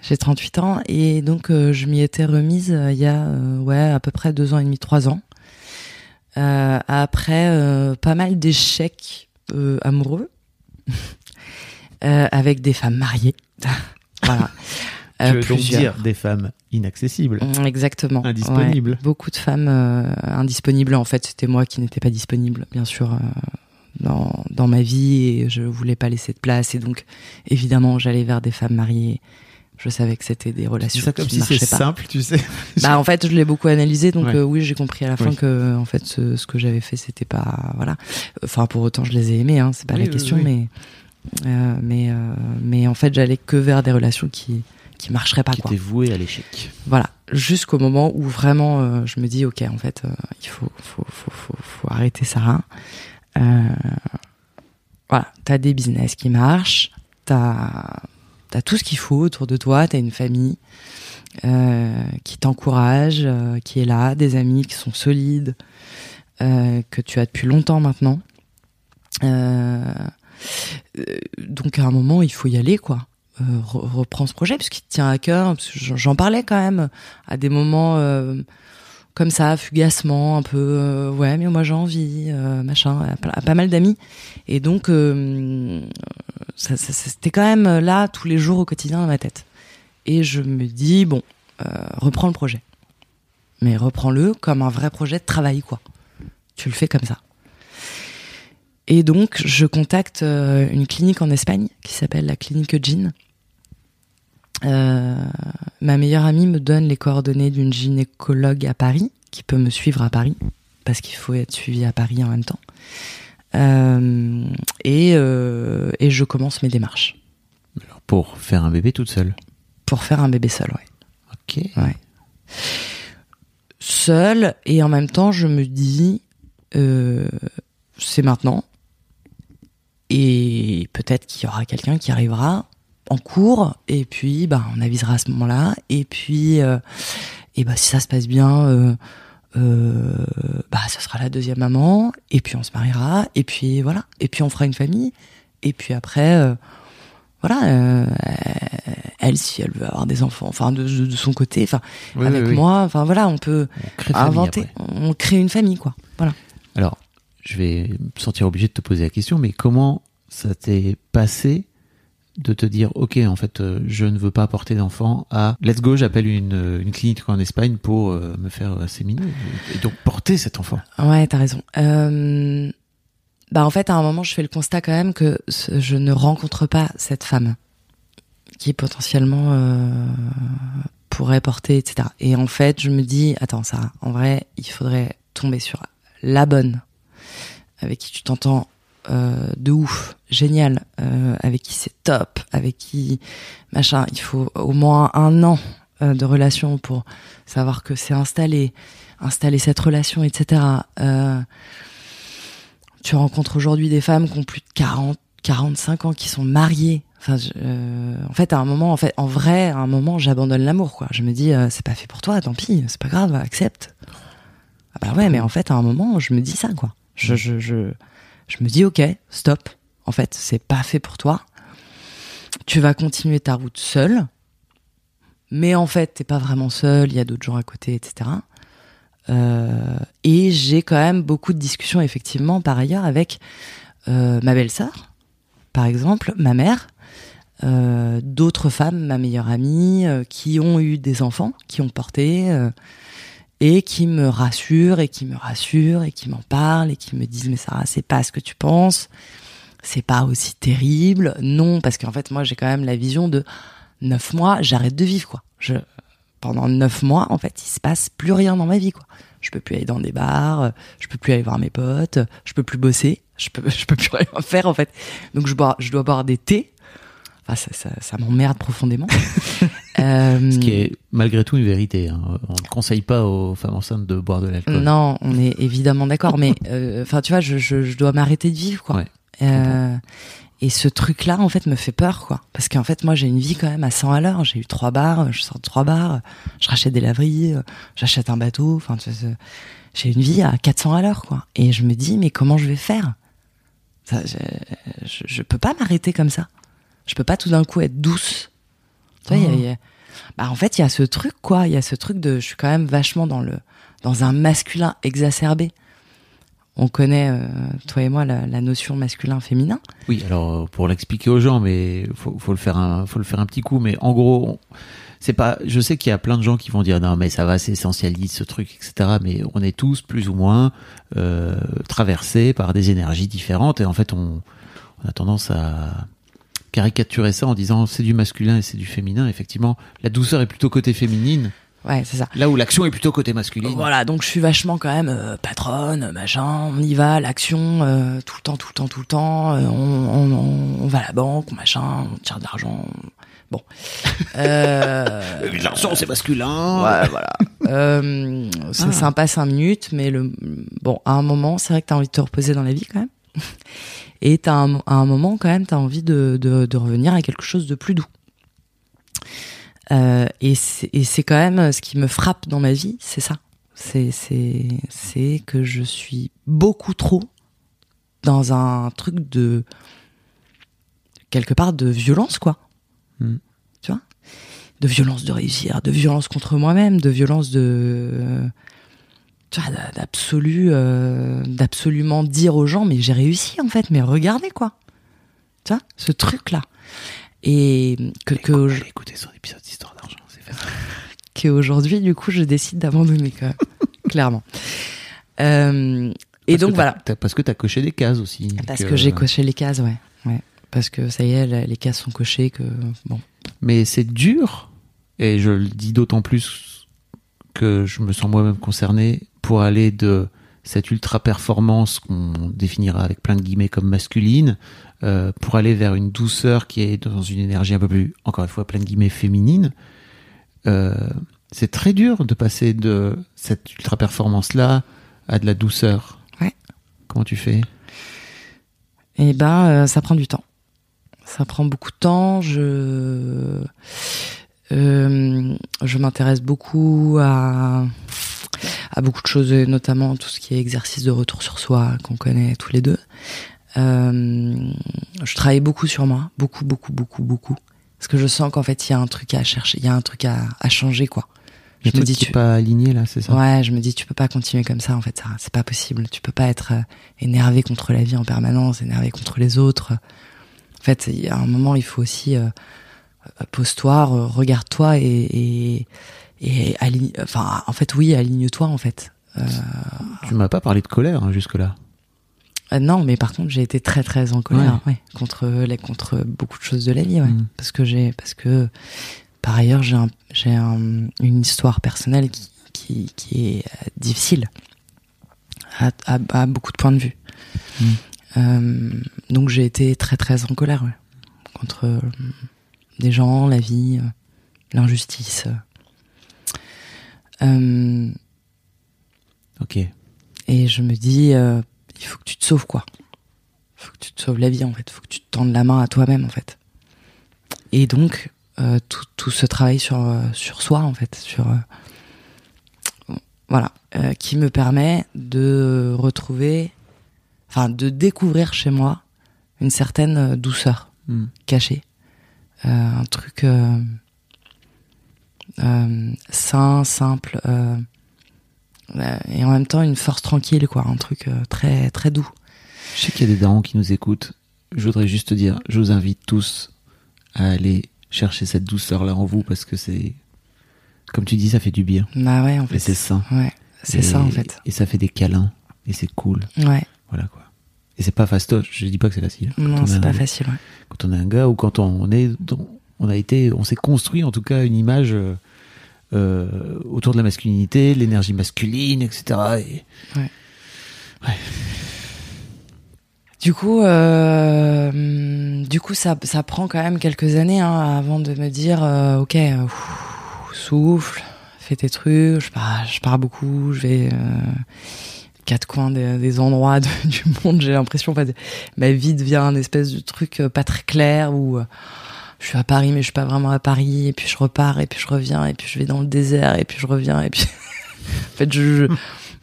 Speaker 1: J'ai 38 ans et donc euh, je m'y étais remise il y a ouais à peu près deux ans et demi, trois ans. Euh, après euh, pas mal d'échecs euh, amoureux [LAUGHS] avec des femmes mariées. [LAUGHS] voilà.
Speaker 3: Tu veux donc
Speaker 1: plusieurs.
Speaker 3: dire des femmes inaccessibles.
Speaker 1: Mm, Exactement.
Speaker 3: Indisponibles.
Speaker 1: Ouais. Beaucoup de femmes euh, indisponibles. En fait, c'était moi qui n'étais pas disponible, bien sûr, euh, dans, dans ma vie et je voulais pas laisser de place. Et donc, évidemment, j'allais vers des femmes mariées. Je savais que c'était des relations
Speaker 3: ça comme si
Speaker 1: marchaient
Speaker 3: c'est
Speaker 1: pas.
Speaker 3: simple, tu sais. [LAUGHS]
Speaker 1: Bah, en fait, je l'ai beaucoup analysé, donc
Speaker 3: Ouais.
Speaker 1: euh, oui, j'ai compris à la fin
Speaker 3: Oui.
Speaker 1: que, en fait, ce, ce que j'avais fait, c'était pas, voilà. Enfin, pour autant, je les ai aimés, hein, c'est pas
Speaker 3: Oui,
Speaker 1: la question,
Speaker 3: oui.
Speaker 1: mais, euh, mais, euh, mais en fait, j'allais que vers des relations qui, qui marcheraient pas,
Speaker 3: qui
Speaker 1: quoi.
Speaker 3: était voué à l'échec.
Speaker 1: Voilà, jusqu'au moment où vraiment je me dis ok en fait il faut faut, faut, faut, faut arrêter ça. Euh, voilà, t'as des business qui marchent, t'as as tout ce qu'il faut autour de toi, t'as une famille euh, qui t'encourage, euh, qui est là, des amis qui sont solides, euh, que tu as depuis longtemps maintenant. Donc à un moment il faut y aller quoi re- reprends ce projet parce qu'il te tient à cœur. j'en- parlais quand même à des moments comme ça, fugacement, un peu. euh, ouais, mais moi j'ai envie, euh, machin, à, pas mal d'amis. Et donc, euh, c'était quand même là tous les jours au quotidien dans ma tête. Et je me dis bon, reprends le projet, mais reprends-le comme un vrai projet de travail, quoi. Tu le fais comme ça. Et donc, je contacte une clinique en Espagne qui s'appelle la clinique Jean. Euh, ma meilleure amie me donne les coordonnées d'une gynécologue à Paris qui peut me suivre à Paris parce qu'il faut être suivi à Paris en même temps. Euh, et, euh, et je commence mes démarches
Speaker 3: Alors, pour faire un bébé toute seule.
Speaker 1: pour faire un bébé seul. Ouais.
Speaker 3: Ok.
Speaker 1: Ouais. Seul et en même temps, je me dis, euh, c'est maintenant. Et peut-être qu'il y aura quelqu'un qui arrivera en cours, et puis bah, on avisera à ce moment-là. Et puis, euh, et bah, si ça se passe bien, euh, euh, bah, ça sera la deuxième maman, et puis on se mariera, et puis voilà. Et puis on fera une famille, et puis après, euh, voilà, elle, si elle veut avoir des enfants, enfin de, de- de son côté, enfin
Speaker 3: Oui,
Speaker 1: avec
Speaker 3: oui, oui.
Speaker 1: moi, enfin voilà, on peut
Speaker 3: On
Speaker 1: inventer, on crée une famille, quoi. Voilà.
Speaker 3: Alors, je vais me sentir obligé de te poser la question, mais comment ça t'est passé de te dire, ok, en fait, euh, je ne veux pas porter d'enfant à let's go, j'appelle une, euh, une clinique en Espagne pour euh, me faire asséminer et donc porter cet enfant.
Speaker 1: Ouais, t'as raison. Bah en fait, à un moment, je fais le constat quand même que je ne rencontre pas cette femme qui potentiellement pourrait porter, etc. Et en fait, je me dis, attends, ça, en vrai, il faudrait tomber sur la bonne, avec qui tu t'entends euh, de ouf, génial, euh, avec qui c'est top, avec qui machin. Il faut au moins un an euh, de relation pour savoir que c'est installé, installer cette relation, etc. Tu rencontres aujourd'hui des femmes qui ont plus de 40, 45 ans, qui sont mariées. En fait, à un moment, en fait, en vrai, à un moment, j'abandonne l'amour, quoi. Je me dis, c'est pas fait pour toi, tant pis, c'est pas grave, accepte. Ah bah ouais, mais en fait, à un moment, je me dis ça, quoi. Je, je, je, je me dis, ok, stop. En fait, c'est pas fait pour toi. Tu vas continuer ta route seule. Mais en fait, t'es pas vraiment seul, il y a d'autres gens à côté, etc. Euh, et j'ai quand même beaucoup de discussions, effectivement, par ailleurs, avec euh, ma belle-sœur, par exemple, ma mère, euh, d'autres femmes, ma meilleure amie, qui ont eu des enfants, qui ont porté, et qui me rassurent, et qui me rassurent, et qui m'en parlent, et qui me disent, mais Sarah, c'est pas ce que tu penses, c'est pas aussi terrible. Non, parce qu'en fait, moi, j'ai quand même la vision de neuf mois, j'arrête de vivre, quoi. Je, pendant neuf mois, en fait, il se passe plus rien dans ma vie, quoi. Je peux plus aller dans des bars, je peux plus aller voir mes potes, je peux plus bosser, je peux, [LAUGHS] je peux plus rien faire, en fait. Donc, je bois, je dois boire des thés. Enfin, ça, ça, ça m'emmerde profondément. [LAUGHS] Euh,
Speaker 3: Ce qui est malgré tout une vérité. hein. On ne conseille pas aux femmes enceintes de boire de l'alcool.
Speaker 1: Non, on est évidemment d'accord, mais euh, enfin, tu vois, je, je, je dois m'arrêter de vivre, quoi.
Speaker 3: Ouais,
Speaker 1: Euh, et ce truc-là, en fait, me fait peur, quoi. Parce qu'en fait, moi, j'ai une vie quand même à 100 à l'heure. J'ai eu trois bars, je sors de trois bars, je rachète des laveries, euh, j'achète un bateau. Enfin, j'ai une vie à 400 à l'heure, quoi. Et je me dis, mais comment je vais faire? Ça, je, je, je peux pas m'arrêter comme ça. Je peux pas tout d'un coup être douce. Tu vois, il y a- il y a- bah, en fait, il y a ce truc, quoi. Il y a ce truc de, je suis quand même vachement dans le, dans un masculin exacerbé. On connaît, euh, toi et moi, la, la notion masculin-féminin.
Speaker 3: Oui, alors euh, pour l'expliquer aux gens, mais faut, faut le faire un, faut le faire un petit coup. Mais en gros, on- c'est pas. Je sais qu'il y a plein de gens qui vont dire non, mais ça va, c'est essentialiste ce truc, etc. Mais on est tous plus ou moins euh, traversés par des énergies différentes et en fait, on, on a tendance à caricaturer ça en disant c'est du masculin et c'est du féminin. Effectivement, la douceur est plutôt côté féminine,
Speaker 1: Ouais, c'est ça.
Speaker 3: là où l'action est plutôt côté masculine.
Speaker 1: Voilà, donc je suis vachement quand même euh, patronne, machin, on y va, l'action, euh, tout le temps, tout le temps, tout le temps, euh, on, on, va à la banque, machin, on tire de l'argent. Bon. [LAUGHS]
Speaker 3: L'argent, c'est masculin.
Speaker 1: Ouais, voilà. [LAUGHS] C'est
Speaker 3: Ah.
Speaker 1: sympa cinq minutes, mais le bon, à un moment, c'est vrai que t'as envie de te reposer dans la vie quand même. Et t'as un, à un moment quand même, t'as envie de, de, de revenir à quelque chose de plus doux. Euh, et c'est quand même ce qui me frappe dans ma vie, c'est ça. C'est que je suis beaucoup trop dans un truc de quelque part de violence quoi.
Speaker 3: Hmm.
Speaker 1: Tu vois? De violence de réussir, de violence contre moi-même, de violence de tu vois d'a- d'absolu euh, d'absolument dire aux gens mais j'ai réussi en fait, mais regardez quoi. Tu vois ce truc là. Et que que
Speaker 3: Allez son épisode d'histoire d'argent, c'est facile. [LAUGHS]
Speaker 1: qu'aujourd'hui, du coup, je décide d'abandonner quand même, [LAUGHS] clairement. Euh, et
Speaker 3: Parce
Speaker 1: donc
Speaker 3: que
Speaker 1: voilà,
Speaker 3: parce que t'as coché des cases aussi.
Speaker 1: parce que j'ai coché les cases, ouais, ouais, parce que ça y est, les cases sont cochées, que bon,
Speaker 3: Mais c'est dur, et je le dis d'autant plus que je me sens moi-même concerné pour aller de cette ultra performance qu'on définira avec plein de guillemets comme masculine, euh, pour aller vers une douceur qui est dans une énergie un peu plus, encore une fois, plein de guillemets féminine. Euh, c'est très dur de passer de cette ultra performance là à de la douceur.
Speaker 1: Ouais.
Speaker 3: Comment tu fais?
Speaker 1: Et ben, euh, ça prend du temps. Ça prend beaucoup de temps. Je je m'intéresse beaucoup à à beaucoup de choses, et notamment tout ce qui est exercice de retour sur soi qu'on connaît tous les deux. Euh, je travaille beaucoup sur moi, beaucoup, beaucoup, beaucoup, beaucoup, parce que je sens qu'en fait il y a un truc à chercher, il y a un truc à, à changer quoi.
Speaker 3: Le
Speaker 1: Je me dis tu,
Speaker 3: pas aligné là, c'est ça?
Speaker 1: Ouais, je me dis tu peux pas continuer comme ça en fait, ça, c'est pas possible. Tu peux pas être euh, énervé contre la vie en permanence, énervé contre les autres. En fait, il y a un moment, il faut aussi euh, euh, pose-toi, re- regarde-toi et et, et aligne. Enfin, en fait, oui, aligne-toi en fait. Euh,
Speaker 3: Tu m'as pas parlé de colère hein, jusque-là.
Speaker 1: Euh, non, mais par contre, j'ai été très très en colère, ouais, contre les contre beaucoup de choses de la vie, ouais,
Speaker 3: Mm.
Speaker 1: parce que j'ai parce que par ailleurs, j'ai un, j'ai un, une histoire personnelle qui, qui, qui est euh, difficile à, à, à beaucoup de points de vue.
Speaker 3: Mm.
Speaker 1: Euh, donc j'ai été très très en colère ouais, contre des gens, la vie, l'injustice. Euh,
Speaker 3: Ok.
Speaker 1: et je me dis, euh, il faut que tu te sauves quoi. Il faut que tu te sauves la vie en fait. Il faut que tu te tendes la main à toi-même en fait. Et donc euh, tout, tout ce travail sur euh, sur soi en fait, sur euh, voilà, euh, qui me permet de retrouver, enfin de découvrir chez moi une certaine douceur
Speaker 3: Mm.
Speaker 1: cachée, Euh, un truc sain, simple. euh, euh, et en même temps une force tranquille quoi un truc euh, très très doux
Speaker 3: Je sais qu'il y a des darons qui nous écoutent. Je voudrais juste te dire, je vous invite tous à aller chercher cette douceur-là en vous parce que c'est, comme tu dis, ça fait du bien.
Speaker 1: bah ouais en fait
Speaker 3: c'est sain.
Speaker 1: ouais c'est ça en fait
Speaker 3: Et ça fait des câlins. Et c'est cool.
Speaker 1: ouais
Speaker 3: Voilà quoi. Et c'est pas fastoche. Je dis pas que c'est facile.
Speaker 1: Non c'est pas facile ouais.
Speaker 3: Quand on est un gars ou quand on est, dans- on a été, on s'est construit en tout cas une image euh, euh, autour de la masculinité, l'énergie masculine, etc. Et
Speaker 1: du coup euh, du coup ça ça prend quand même quelques années hein, avant de me dire euh, ok ouf, souffle fais tes trucs je pars je pars beaucoup je vais quatre coins des, des endroits de- [LAUGHS] du monde j'ai l'impression en fait, ma vie devient un espèce de truc pas très clair où je suis à Paris mais je suis pas vraiment à Paris. Et puis je repars et puis je reviens et puis je vais dans le désert et puis je reviens et puis [LAUGHS] en fait je, je-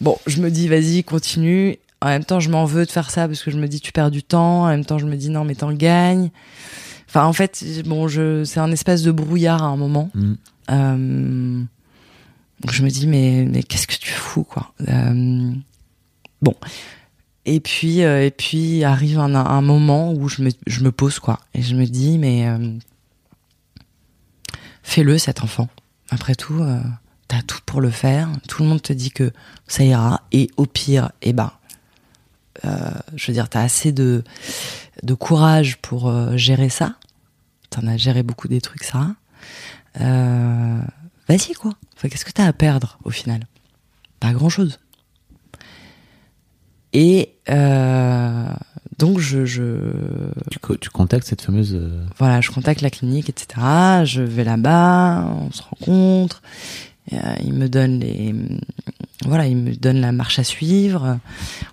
Speaker 1: bon je me dis vas-y continue. En même temps je m'en veux de faire ça parce que je me dis tu perds du temps. En même temps je me dis non mais t'en gagnes. Enfin en fait bon je c'est un espèce de brouillard à un moment.
Speaker 3: Mm.
Speaker 1: euh, donc je me dis mais mais qu'est-ce que tu fous quoi? Euh, bon et puis euh, et puis arrive un, moment où je me pose quoi. Et je me dis mais euh, fais-le cet enfant. Après tout euh, t'as tout pour le faire. Tout le monde te dit que ça ira. Et au pire eh ben je veux dire t'as assez de courage pour gérer ça. T'en as géré beaucoup des trucs ça. Vas-y quoi. Qu'est-ce que t'as à perdre au final? Pas grand chose et euh, donc je, je
Speaker 3: tu, co- tu contactes cette fameuse. euh,
Speaker 1: voilà, je contacte la clinique, etc. Je vais là-bas, on se rencontre. Euh, il me donne les, voilà, il me donne la marche à suivre.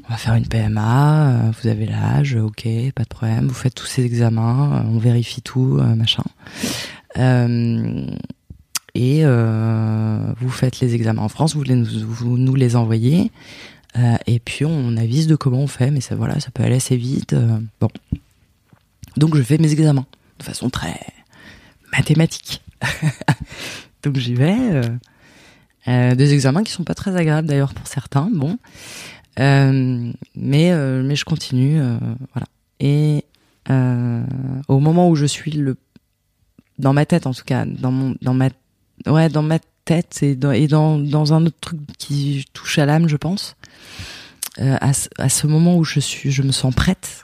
Speaker 1: On va faire une PMA. euh, Vous avez l'âge, ok, pas de problème. Vous faites tous ces examens, euh, on vérifie tout, machin. Euh, et euh, vous faites les examens en France, vous, les, vous nous les envoyez. Euh, et puis on avise de comment on fait, mais ça voilà, ça peut aller assez vite. euh, bon. Donc je fais mes examens de façon très mathématique. [LAUGHS] Donc j'y vais. euh, euh, des examens qui sont pas très agréables d'ailleurs pour certains. Bon, mais mais je continue. voilà. Et au moment où je suis le dans ma tête en tout cas, dans mon dans ma ouais dans ma tête et et dans dans un autre truc qui touche à l'âme, je pense. Euh, à, ce- à ce moment où je suis, je me sens prête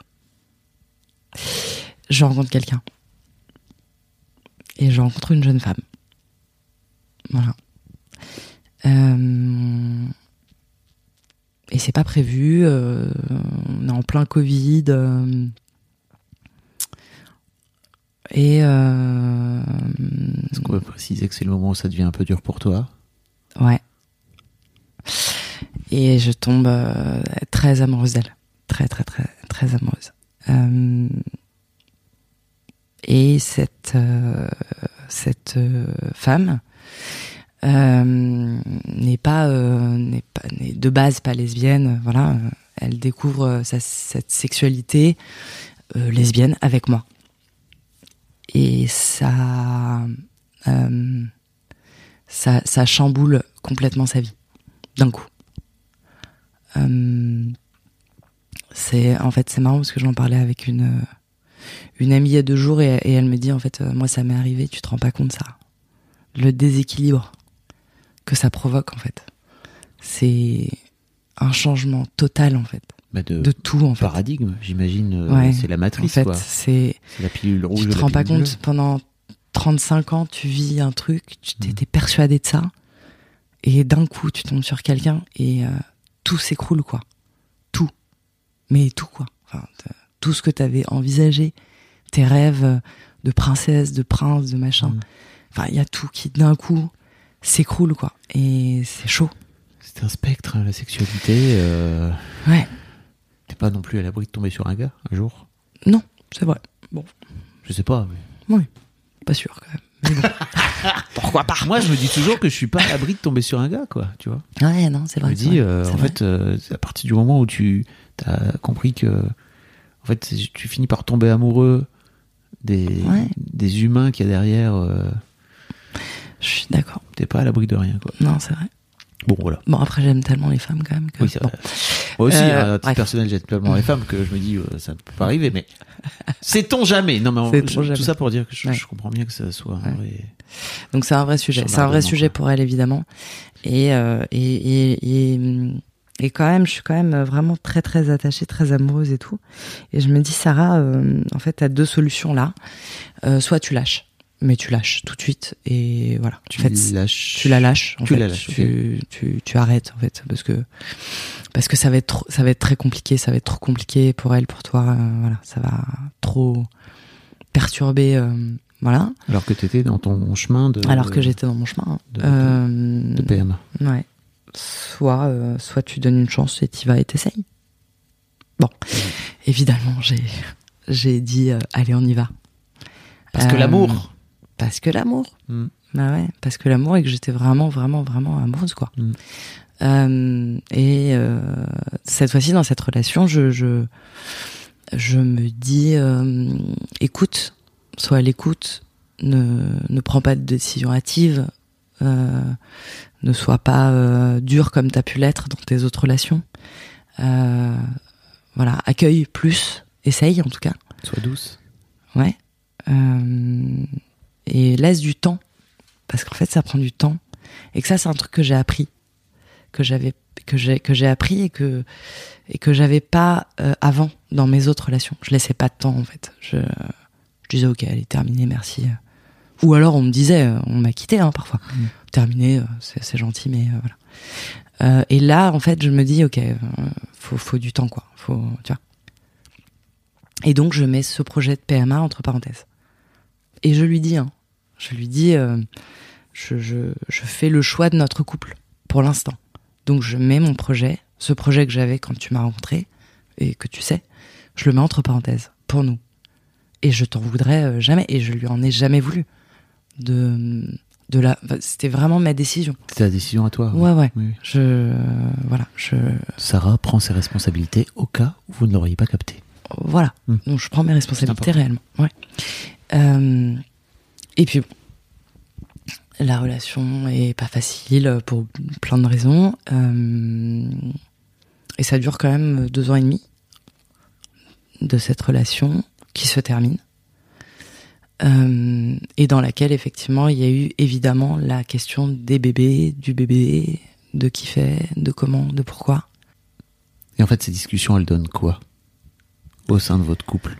Speaker 1: je rencontre quelqu'un. Et je rencontre une jeune femme. Voilà. Euh, Et c'est pas prévu. euh, On est en plein Covid. euh, Et
Speaker 3: Est-ce qu'on peut préciser que c'est le moment où ça devient un peu dur pour toi?
Speaker 1: Ouais. Et je tombe euh, très amoureuse d'elle. Très, très, très, très amoureuse. Euh, et cette, euh, cette femme n'est pas, n'est pas n'est de base pas lesbienne. Voilà, elle découvre cette sexualité lesbienne avec moi. Et ça, ça chamboule complètement sa vie d'un coup. Euh, c'est en fait c'est marrant parce que j'en parlais avec une euh, une amie il y a deux jours et, et elle me dit en fait euh, moi ça m'est arrivé tu te rends pas compte ça le déséquilibre que ça provoque en fait c'est un changement total en fait
Speaker 3: Bah, de,
Speaker 1: de tout en fait
Speaker 3: paradigme, j'imagine. euh,
Speaker 1: Ouais.
Speaker 3: c'est la
Speaker 1: en
Speaker 3: matrice,
Speaker 1: fait
Speaker 3: quoi.
Speaker 1: c'est
Speaker 3: la pilule rouge.
Speaker 1: tu te rends pas compte pendant 35 ans, tu vis un truc, tu
Speaker 3: Mm.
Speaker 1: t'étais persuadé de ça, et d'un coup, tu tombes sur quelqu'un et euh, tout s'écroule, quoi. Tout. Mais tout, quoi. Enfin, tout ce que t'avais envisagé, tes rêves de princesse, de prince, de machin.
Speaker 3: Mm.
Speaker 1: Enfin, il y a tout qui, d'un coup, s'écroule, quoi. Et c'est chaud.
Speaker 3: C'est un spectre, hein, la sexualité. euh,
Speaker 1: Ouais.
Speaker 3: T'es pas non plus à l'abri de tomber sur un gars un jour?
Speaker 1: Non, c'est vrai. Bon,
Speaker 3: Je sais pas. mais-
Speaker 1: pas sûr, quand même. Mais bon. [LAUGHS] [LAUGHS] Pourquoi pas
Speaker 3: Moi, je me dis toujours que je suis pas à l'abri de tomber sur un gars, quoi. Tu vois
Speaker 1: Ouais, non, c'est
Speaker 3: Je
Speaker 1: vrai.
Speaker 3: me
Speaker 1: c'est
Speaker 3: dis, euh, en
Speaker 1: vrai.
Speaker 3: fait, euh, à partir du moment où tu as compris que, en fait, tu finis par tomber amoureux des,
Speaker 1: Ouais.
Speaker 3: des humains qu'il y a derrière, euh,
Speaker 1: Je suis d'accord.
Speaker 3: t'es pas à l'abri de rien, quoi.
Speaker 1: Non, c'est vrai.
Speaker 3: Bon, voilà.
Speaker 1: Bon, après, j'aime tellement les femmes, quand même. Que...
Speaker 3: Oui, c'est
Speaker 1: bon.
Speaker 3: Moi aussi,
Speaker 1: Euh,
Speaker 3: à titre personnel, j'aime tellement les femmes que je me dis, euh, ça ne peut pas arriver, mais [LAUGHS] sait-on jamais? Non, mais on- je-
Speaker 1: jamais.
Speaker 3: tout ça pour dire que je,
Speaker 1: Ouais.
Speaker 3: je comprends bien que ça soit un
Speaker 1: Ouais.
Speaker 3: vrai-
Speaker 1: Donc c'est un vrai sujet. C'est un vrai sujet
Speaker 3: quoi.
Speaker 1: pour elle évidemment. Et, euh, et, et, et, et quand même, je suis quand même vraiment très très attachée, très amoureuse et tout. Et je me dis, Sarah, euh, en fait, t'as deux solutions là. Euh, soit tu lâches, mais tu lâches tout de suite et voilà.
Speaker 3: Tu
Speaker 1: en fait,
Speaker 3: lâches.
Speaker 1: tu la lâches. En
Speaker 3: Tu
Speaker 1: fait.
Speaker 3: la lâches,
Speaker 1: Tu, tu, tu arrêtes en fait parce que parce que ça va être trop, ça va être très compliqué. Ça va être trop compliqué pour elle, pour toi. euh, voilà, ça va trop perturber. euh, voilà.
Speaker 3: Alors que t'étais dans ton chemin de.
Speaker 1: Alors que j'étais dans mon chemin. hein.
Speaker 3: de-
Speaker 1: Euh,
Speaker 3: de PMA.
Speaker 1: ouais. Soit, euh, soit tu donnes une chance et t'y vas et t'essayes. Bon, évidemment, j'ai, j'ai dit, allez, on y va.
Speaker 3: Parce que l'amour.
Speaker 1: Parce que l'amour.
Speaker 3: Mm.
Speaker 1: Bah ouais, parce que l'amour et que j'étais vraiment, vraiment, vraiment amoureuse, quoi.
Speaker 3: Mm.
Speaker 1: Euh, et euh, cette fois-ci, dans cette relation, je, je, je me dis, euh, écoute, sois à l'écoute, ne, ne prends pas de décision hâtive, ne sois pas dur comme t'as pu l'être dans tes autres relations. Voilà, accueille plus, essaye en tout cas.
Speaker 3: Sois douce.
Speaker 1: Ouais. Euh, et laisse du temps. Parce qu'en fait, ça prend du temps. Et que ça, c'est un truc que j'ai appris. Que j'avais, que j'ai, que j'ai appris et que, et que j'avais pas euh, avant dans mes autres relations. Je laissais pas de temps, en fait. Je, je disais, ok, elle est terminée, merci. Ou alors, on me disait, on m'a quitté, hein, parfois. Terminé, euh, c'est, gentil, mais euh, voilà. Euh, et là, en fait, je me dis, ok, faut, faut du temps, quoi. Faut, tu vois. Et donc, je mets ce projet de PMA entre parenthèses. Et je lui dis, hein, je lui dis, euh, je, je, je fais le choix de notre couple pour l'instant. Donc, je mets mon projet, ce projet que j'avais quand tu m'as rencontré et que tu sais, je le mets entre parenthèses pour nous. Et je t'en voudrais euh, jamais, et je lui en ai jamais voulu. De, de la, c'était vraiment ma décision.
Speaker 3: C'est ta décision à toi.
Speaker 1: Ouais, ouais.
Speaker 3: Oui.
Speaker 1: Je, euh, voilà, je,
Speaker 3: Sarah prend ses responsabilités au cas où vous ne l'auriez pas capté.
Speaker 1: voilà.
Speaker 3: Hmm.
Speaker 1: Donc je prends mes responsabilités réellement. Ouais. Euh, et puis bon, la relation est pas facile pour plein de raisons. Euh, et ça dure quand même deux ans et demi de cette relation qui se termine. Euh, et dans laquelle effectivement il y a eu évidemment la question des bébés, du bébé, de qui fait, de comment, de pourquoi.
Speaker 3: Et en fait, ces discussions, elles donnent quoi au sein de votre couple?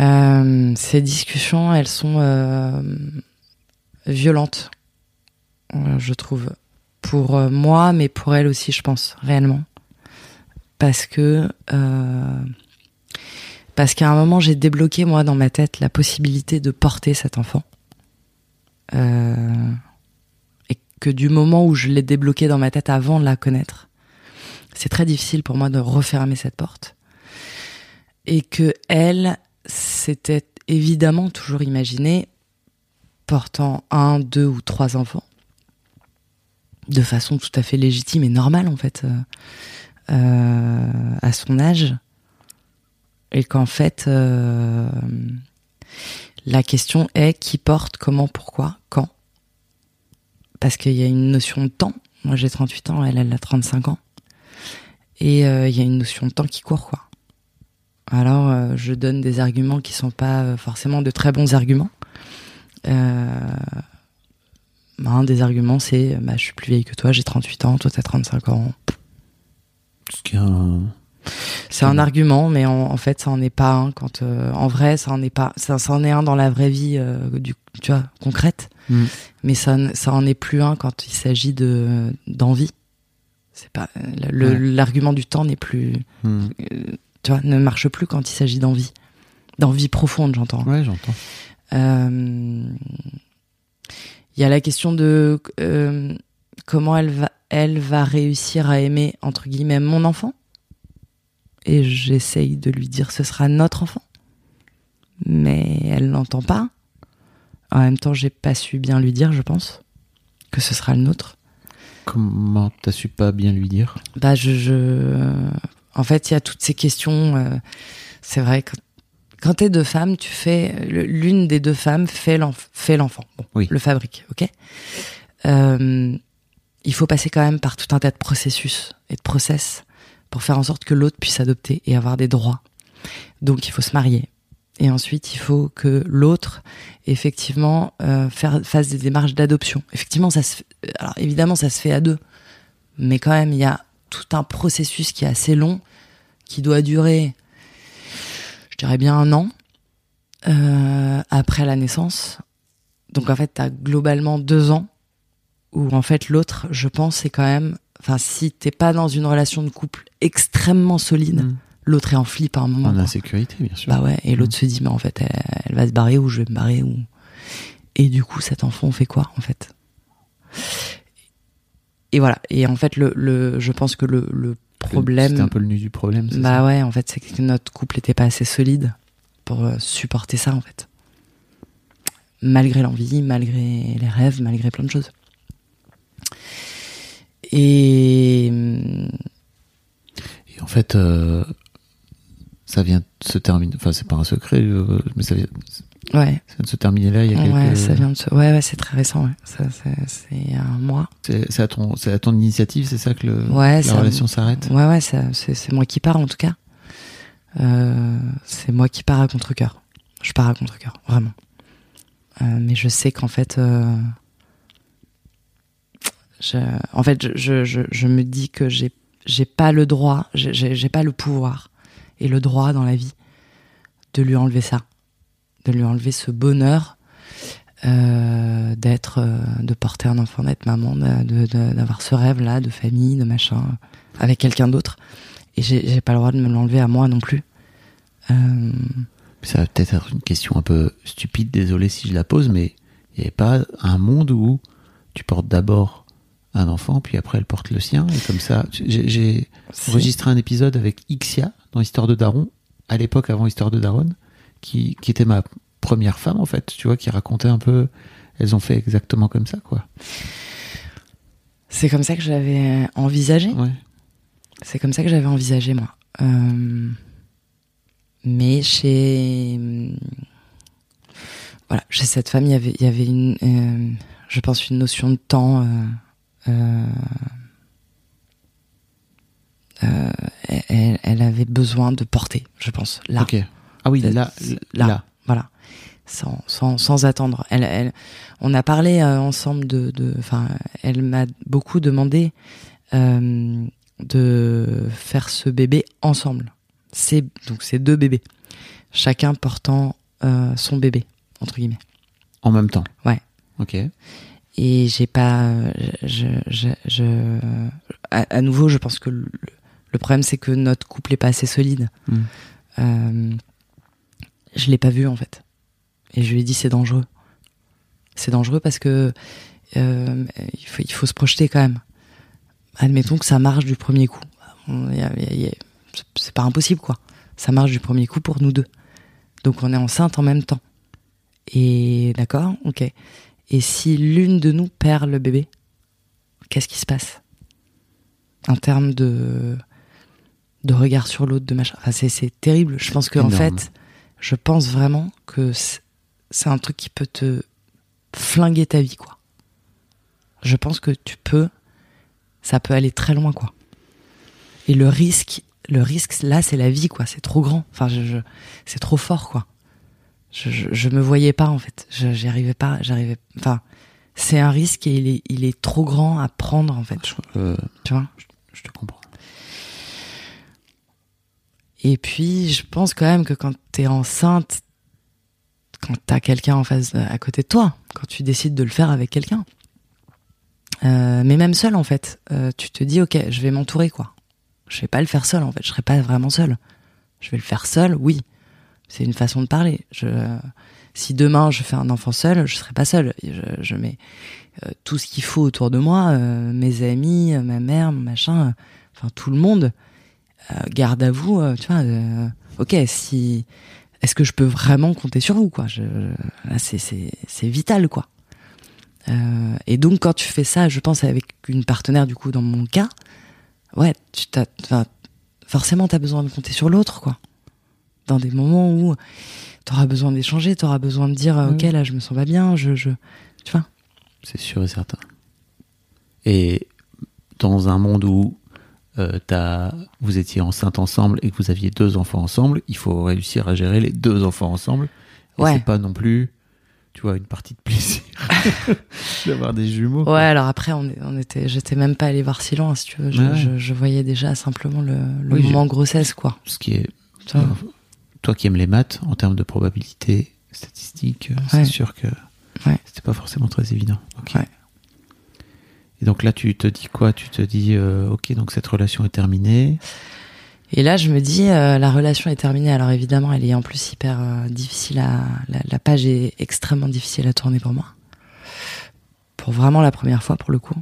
Speaker 1: Euh, ces discussions, elles sont euh, violentes, euh, je trouve. Pour euh, moi, mais pour elle aussi, je pense, réellement. Parce que... euh, parce qu'à un moment, j'ai débloqué, moi, dans ma tête, la possibilité de porter cet enfant. Et que du moment où je l'ai débloqué dans ma tête avant de la connaître, c'est très difficile pour moi de refermer cette porte. Et que elle, s'était évidemment toujours imaginé portant un, deux ou trois enfants. De façon tout à fait légitime et normale en fait euh, euh, à son âge. Et qu'en fait euh, la question est qui porte, comment, pourquoi, quand. Parce qu'il y a une notion de temps. Moi j'ai 38 ans, elle elle a 35 ans. Et il y a une notion de temps qui court quoi alors, euh, je donne des arguments qui sont pas euh, forcément de très bons arguments. Euh, bah, un des arguments, c'est bah, je suis plus vieille que toi, j'ai 38 ans, toi t'as 35 ans.
Speaker 3: Ce qui est un,
Speaker 1: C'est un argument, mais en, en fait, ça en est pas un. Quand euh, en vrai, ça en est pas. Ça, ça en est un dans la vraie vie, euh, du, tu vois, concrète.
Speaker 3: Mm.
Speaker 1: Mais ça, ça en est plus un quand il s'agit de d'envie. C'est pas
Speaker 3: Ouais.
Speaker 1: l'argument du temps n'est plus,
Speaker 3: Mm.
Speaker 1: Tu vois, ne marche plus quand il s'agit d'envie, d'envie profonde, j'entends.
Speaker 3: Ouais, j'entends.
Speaker 1: Euh, Il y a la question de euh, comment elle va, elle va réussir à aimer entre guillemets mon enfant? Et j'essaye de lui dire ce sera notre enfant, mais elle n'entend pas. En même temps, j'ai pas su bien lui dire, je pense, que ce sera le nôtre.
Speaker 3: Comment t'as su pas bien lui dire?
Speaker 1: Bah, je, je... En fait, il y a toutes ces questions. euh, c'est vrai que quand t'es deux femmes, tu fais l'une des deux femmes fait l'enf- fait l'enfant, bon,
Speaker 3: Oui.
Speaker 1: le fabrique, ok? Euh, il faut passer quand même par tout un tas de processus et de process pour faire en sorte que l'autre puisse adopter et avoir des droits. Donc, il faut se marier. Et ensuite, il faut que l'autre, effectivement, euh, faire, fasse des démarches d'adoption. Effectivement, ça se, fait- alors évidemment, ça se fait à deux, mais quand même, il y a tout un processus qui est assez long, qui doit durer, je dirais bien un an euh, après la naissance. Donc en fait, t'as globalement deux ans où en fait l'autre, je pense, c'est quand même, enfin, si t'es pas dans une relation de couple extrêmement solide,
Speaker 3: Mm.
Speaker 1: l'autre est en flip à un moment.
Speaker 3: En insécurité, bien sûr.
Speaker 1: Bah ouais, et l'autre se dit, mais en fait, elle, elle va se barrer ou je vais me barrer ou. Et du coup, cet enfant, on fait quoi, en fait? Et voilà. Et en fait, le, le, je pense que le, le problème.
Speaker 3: C'était un peu le nu du problème.
Speaker 1: Bah
Speaker 3: ça
Speaker 1: ouais, en fait, c'est que notre couple était pas assez solide pour euh, supporter ça, en fait. Malgré l'envie, malgré les rêves, malgré plein de choses. Et.
Speaker 3: Et en fait, euh, ça vient de se terminer. Enfin, c'est pas un secret, euh, mais ça vient,
Speaker 1: Ouais,
Speaker 3: ça vient de se terminer là. Il y a quelques.
Speaker 1: ouais, ça vient de se... Ouais, ouais, c'est très récent, ouais. Ça, c'est- un mois.
Speaker 3: C'est à ton, c'est à ton initiative, c'est ça que le,
Speaker 1: Ouais,
Speaker 3: la
Speaker 1: ça-
Speaker 3: relation s'arrête?
Speaker 1: Ouais, ouais, c'est c'est moi qui pars en tout cas. Euh, c'est moi qui pars à contre-cœur. Je pars à contre-cœur, vraiment. Euh, mais je sais qu'en fait, euh, je, en fait, je, je, je, me dis que j'ai j'ai pas le droit, j'ai pas le pouvoir et le droit dans la vie de lui enlever ça, de lui enlever ce bonheur euh, d'être, euh, de porter un enfant, d'être maman, d'avoir ce rêve là de famille, de machin, avec quelqu'un d'autre. Et j'ai pas le droit de me l'enlever à moi non plus. Euh,
Speaker 3: Ça va peut-être être une question un peu stupide, désolé si je la pose, mais il n'y avait pas un monde où tu portes d'abord un enfant, puis après elle porte le sien, et comme ça, j'ai enregistré un épisode avec Ixia dans Histoire de Daron, à l'époque avant Histoire de Daron, qui, qui était ma première femme en fait, tu vois, qui racontait un peu, elles ont fait exactement comme ça, quoi.
Speaker 1: C'est comme ça que j'avais envisagé.
Speaker 3: Ouais.
Speaker 1: C'est comme ça que j'avais envisagé moi. Euh, mais chez voilà, chez cette femme, il y avait, il y avait une, euh, je pense, une notion de temps. euh, elle, elle avait besoin de porter, je pense, là.
Speaker 3: Ok. Ah oui, là, là,
Speaker 1: là,
Speaker 3: là.
Speaker 1: voilà, sans, sans, sans attendre. Elle, elle, on a parlé euh, ensemble de, de, enfin, elle m'a beaucoup demandé euh, de faire ce bébé ensemble. C'est donc c'est deux bébés, chacun portant euh, son bébé entre guillemets.
Speaker 3: En même temps.
Speaker 1: Ouais.
Speaker 3: Ok.
Speaker 1: Et j'ai pas, je, je, je, à, à nouveau, je pense que le, le problème c'est que notre couple est pas assez solide.
Speaker 3: Mm.
Speaker 1: Je l'ai pas vu en fait. Et je lui ai dit c'est dangereux. C'est dangereux parce que euh, il, faut, il faut se projeter quand même. Admettons que ça marche du premier coup. C'est pas impossible quoi. Ça marche du premier coup pour nous deux. Donc on est enceinte en même temps. Et d'accord, ok. Et si l'une de nous perd le bébé, qu'est-ce qui se passe? En termes de de regard sur l'autre, de machin. Enfin, c'est terrible. Je pense que en
Speaker 3: Énorme.
Speaker 1: fait, je pense vraiment que c'est un truc qui peut te flinguer ta vie, quoi. Je pense que tu peux, ça peut aller très loin, quoi. Et le risque, le risque là, c'est la vie, quoi. C'est trop grand. Enfin, je, je- c'est trop fort, quoi. Je, je, je me voyais pas, en fait. Je, j'y arrivais pas. J'arrivais. Enfin, c'est un risque et il est, il est trop grand à prendre, en fait.
Speaker 3: Euh,
Speaker 1: Tu vois?
Speaker 3: je te comprends.
Speaker 1: Et puis, je pense quand même que quand t'es enceinte, quand t'as quelqu'un en face, à côté de toi, quand tu décides de le faire avec quelqu'un, euh, mais même seul en fait, euh, tu te dis ok, je vais m'entourer quoi. Je vais pas le faire seul en fait, je serai pas vraiment seul. Je vais le faire seul, oui. C'est une façon de parler. Je, si demain je fais un enfant seul, je serai pas seul. Je, je mets euh, tout ce qu'il faut autour de moi, euh, mes amis, euh, ma mère, machin, enfin tout le monde. Garde à vous, tu vois. ok, si est-ce que je peux vraiment compter sur vous quoi? Je, Là, c'est c'est vital quoi. et donc quand tu fais ça, je pense avec une partenaire du coup dans mon cas, ouais, tu t'as, forcément t'as besoin de compter sur l'autre quoi. Dans des moments où t'auras besoin d'échanger, t'auras besoin de dire ok là je me sens pas bien, je, je tu vois.
Speaker 3: C'est sûr et certain. Et dans un monde où euh, as, vous étiez enceinte ensemble et que vous aviez deux enfants ensemble, il faut réussir à gérer les deux enfants ensemble. Et ouais. c'est pas non plus, tu vois, une partie de plaisir [LAUGHS] d'avoir des jumeaux.
Speaker 1: Ouais, alors après, on, on était, j'étais même pas allé voir si loin, si tu veux. Je, je, voyais déjà simplement le, le moment grossesse, quoi.
Speaker 3: Ce qui est, toi, toi qui aimes les maths, en termes de probabilité statistique, c'est sûr que
Speaker 1: Ouais.
Speaker 3: C'était pas forcément très évident. Et donc là, tu te dis quoi? Tu te dis, euh, ok, donc cette relation est terminée.
Speaker 1: Et là, je me dis, euh, la relation est terminée. Alors évidemment, elle est en plus hyper euh, difficile à. La, la, page est extrêmement difficile à tourner pour moi. Pour vraiment la première fois, pour le coup.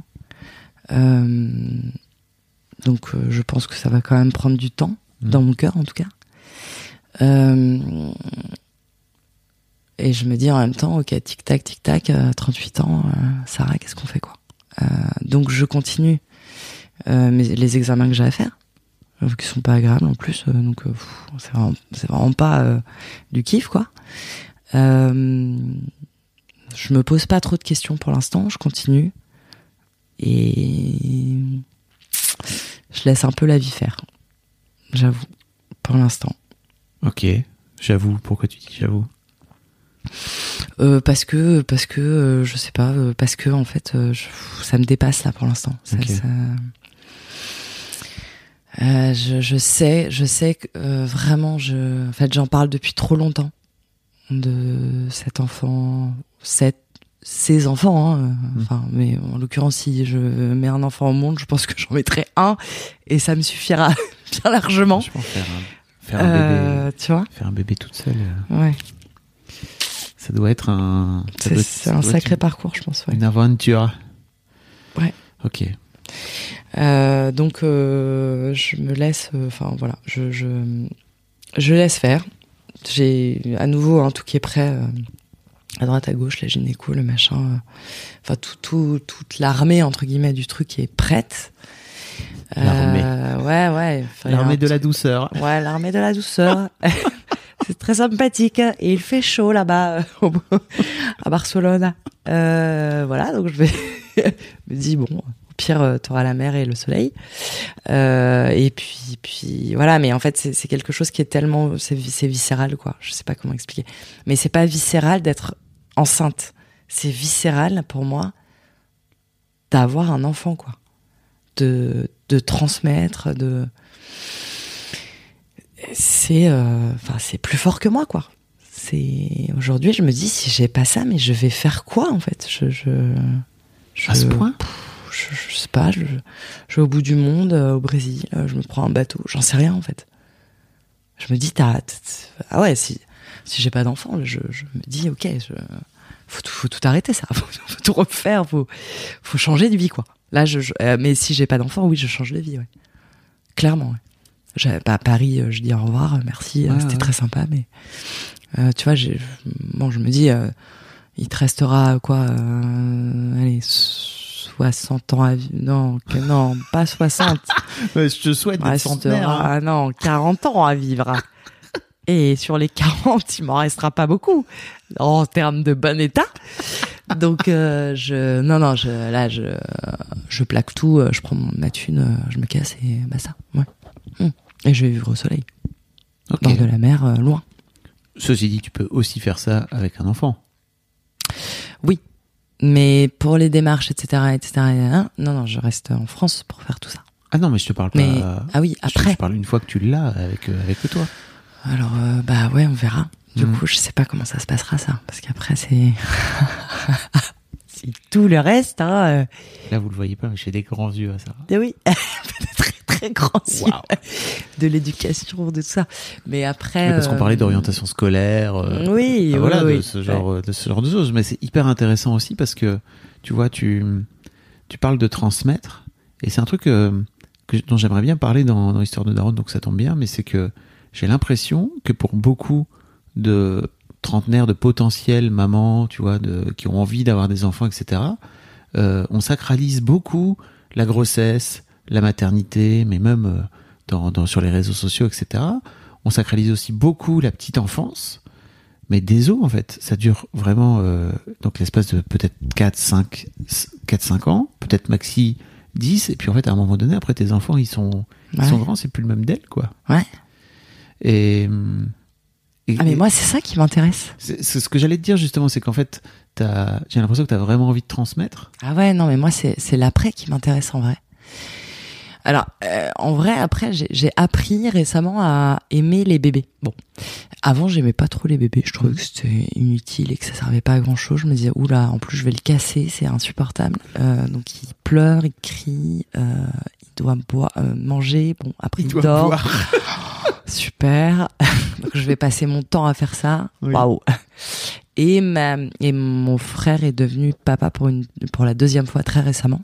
Speaker 1: donc, je pense que ça va quand même prendre du temps, mmh. dans mon cœur en tout cas. Et je me dis en même temps, ok, tic tac, tic tac, 38 ans, euh, Sarah, qu'est-ce qu'on fait quoi? euh, Donc je continue euh, mes, les examens que j'ai à faire, qui sont pas agréables en plus, donc c'est vraiment, vraiment, pas du kiff quoi. je me pose pas trop de questions pour l'instant, je continue et je laisse un peu la vie faire, j'avoue, pour l'instant.
Speaker 3: Ok, j'avoue. Pourquoi tu dis j'avoue?
Speaker 1: Euh, parce que parce que euh, je sais pas euh, parce que en fait je, ça me dépasse là pour l'instant ça,
Speaker 3: okay.
Speaker 1: ça je, je, sais je sais que vraiment je en fait j'en parle depuis trop longtemps de cet enfant cette ces enfants hein, mmh. enfin mais en l'occurrence si je mets un enfant au monde je pense que j'en mettrai un et ça me suffira [LAUGHS] bien largement
Speaker 3: je pense faire un, faire un bébé
Speaker 1: tu vois
Speaker 3: faire un bébé toute seule
Speaker 1: ouais
Speaker 3: ça doit être un.
Speaker 1: C'est un sacré une, parcours, je pense. Ouais.
Speaker 3: Une aventure.
Speaker 1: Ouais.
Speaker 3: Ok.
Speaker 1: Euh, donc, euh, je me laisse. Enfin, euh, voilà. Je, je, je, laisse faire. J'ai à nouveau un tout qui est prêt. À droite, à gauche, la gynéco, le machin. Enfin, tout, tout, toute l'armée, entre guillemets, du truc qui est prête.
Speaker 3: L'armée.
Speaker 1: ouais, ouais.
Speaker 3: L'armée de la douceur.
Speaker 1: Ouais, l'armée de la douceur. [LAUGHS] C'est très sympathique et il fait chaud là-bas [LAUGHS] à Barcelone. Euh, voilà, donc je [LAUGHS] me dis bon, au pire tu auras la mer et le soleil. Euh, et puis puis voilà, mais en fait c'est quelque chose qui est tellement c'est viscéral quoi. Je sais pas comment expliquer, mais c'est pas viscéral d'être enceinte. C'est viscéral pour moi d'avoir un enfant quoi, de de transmettre de c'est euh, enfin c'est plus fort que moi quoi. C'est aujourd'hui je me dis si j'ai pas ça mais je vais faire quoi en fait? Je, je,
Speaker 3: je à ce point?
Speaker 1: je, je, sais pas je, je vais au bout du monde euh, au Brésil je me prends un bateau j'en sais rien en fait. Je me dis t'as ah ouais si si j'ai pas d'enfant je, je me dis ok je faut tout, faut tout arrêter ça [LAUGHS] faut, faut tout refaire faut faut changer de vie quoi. Là je, euh, mais si j'ai pas d'enfant oui je change de vie ouais. Clairement ouais pas à Paris, je dis au revoir, merci,
Speaker 3: ouais,
Speaker 1: c'était
Speaker 3: ouais.
Speaker 1: très sympa, mais euh, tu vois, j'ai, bon, je me dis, euh, il te restera quoi, euh, allez, 60 ans à vivre, non, que, non, pas 60. [LAUGHS]
Speaker 3: ouais, je te souhaite d'être centenaire. Hein.
Speaker 1: Ah non, 40 ans à vivre. Et sur les 40, il m'en restera pas beaucoup en termes de bon état. Donc euh, je non non je là je je plaque tout, je prends ma thune, je me casse et bah ça. Ouais. Mmh. Et je vais vivre au soleil.
Speaker 3: Okay.
Speaker 1: Bord de la mer, euh, loin.
Speaker 3: Ceci dit, tu peux aussi faire ça avec un enfant.
Speaker 1: Oui. Mais pour les démarches, etc., etc., non, non, je reste en France pour faire tout ça.
Speaker 3: Ah non, mais je te parle
Speaker 1: Mais-
Speaker 3: pas.
Speaker 1: ah oui,
Speaker 3: je te-
Speaker 1: après.
Speaker 3: Je parle une fois que tu l'as avec, euh, avec toi.
Speaker 1: Alors, euh, bah ouais, on verra. Du
Speaker 3: Mm.
Speaker 1: coup, je sais pas comment ça se passera, ça. Parce qu'après, c'est. [LAUGHS] c'est tout le reste, hein.
Speaker 3: Là, vous le voyez pas, mais j'ai des grands yeux à ça.
Speaker 1: Eh oui, [LAUGHS] très très grand de l'éducation, de tout ça. Mais après.
Speaker 3: Mais parce qu'on
Speaker 1: euh,
Speaker 3: parlait d'orientation scolaire. euh,
Speaker 1: Oui,
Speaker 3: Ah,
Speaker 1: oui,
Speaker 3: voilà,
Speaker 1: oui.
Speaker 3: de ce genre, de ce genre de choses. Mais c'est hyper intéressant aussi parce que tu vois, tu, tu parles de transmettre et c'est un truc euh, que, dont j'aimerais bien parler dans, dans l'histoire de Daron, donc ça tombe bien. Mais c'est que j'ai l'impression que pour beaucoup de trentenaires, de potentiels mamans, tu vois, de, qui ont envie d'avoir des enfants, etc. on sacralise beaucoup la grossesse, la maternité, mais même euh, dans, dans, sur les réseaux sociaux, etc. On sacralise aussi beaucoup la petite enfance. Mais des os, en fait, ça dure vraiment, euh, donc l'espace de peut-être 4, 5, 4, 5 ans, peut-être maxi 10, et puis en fait, à un moment donné, après tes enfants, ils sont, ils
Speaker 1: Ouais.
Speaker 3: sont grands, c'est plus le même d'elle, quoi.
Speaker 1: Ouais.
Speaker 3: Et, et-
Speaker 1: Ah, mais moi, c'est ça qui m'intéresse.
Speaker 3: c'est c'est ce que j'allais te dire justement, c'est qu'en fait, t'as- j'ai l'impression que tu as vraiment envie de transmettre.
Speaker 1: Ah ouais, non, mais moi, c'est c'est l'après qui m'intéresse en vrai. Alors, euh, en vrai, après, j'ai appris récemment à aimer les bébés. Bon, avant, j'aimais pas trop les bébés. Je trouvais que c'était inutile et que ça servait pas à grand chose. Je me disais, oula, en plus, je vais le casser, c'est insupportable. Euh, donc, il pleure, il crie, euh, il doit boire, euh, manger. Bon, après, il, dort. [LAUGHS] Super. [LAUGHS] Donc je vais passer mon temps à faire ça.
Speaker 3: Oui.
Speaker 1: Waouh. Et ma, et mon frère est devenu papa pour une pour la deuxième fois très récemment.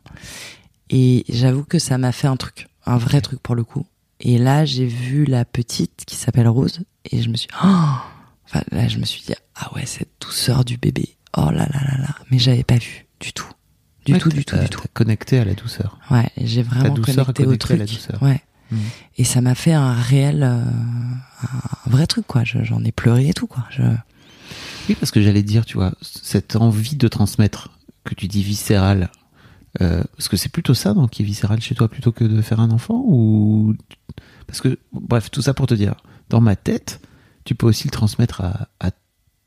Speaker 1: Et j'avoue que ça m'a fait un truc, un vrai truc pour le coup. Et là, j'ai vu la petite qui s'appelle Rose et je me suis oh enfin là je me suis dit ah ouais, cette douceur du bébé. Oh là là là là, mais j'avais pas vu du tout. Du
Speaker 3: Ouais,
Speaker 1: tout, du tout, du tout.
Speaker 3: connecté à la douceur.
Speaker 1: Ouais, j'ai vraiment
Speaker 3: douceur
Speaker 1: connecté au
Speaker 3: connecté à
Speaker 1: truc.
Speaker 3: la douceur.
Speaker 1: Ouais.
Speaker 3: Mhm.
Speaker 1: Et ça m'a fait un réel, euh, un vrai truc quoi. Je- J'en ai pleuré et tout quoi. Je...
Speaker 3: Oui, parce que j'allais dire, tu vois, cette envie de transmettre que tu dis viscérale, euh, parce que c'est plutôt ça donc, qui est viscéral chez toi plutôt que de faire un enfant ou parce que bref tout ça pour te dire, dans ma tête, tu peux aussi le transmettre à, à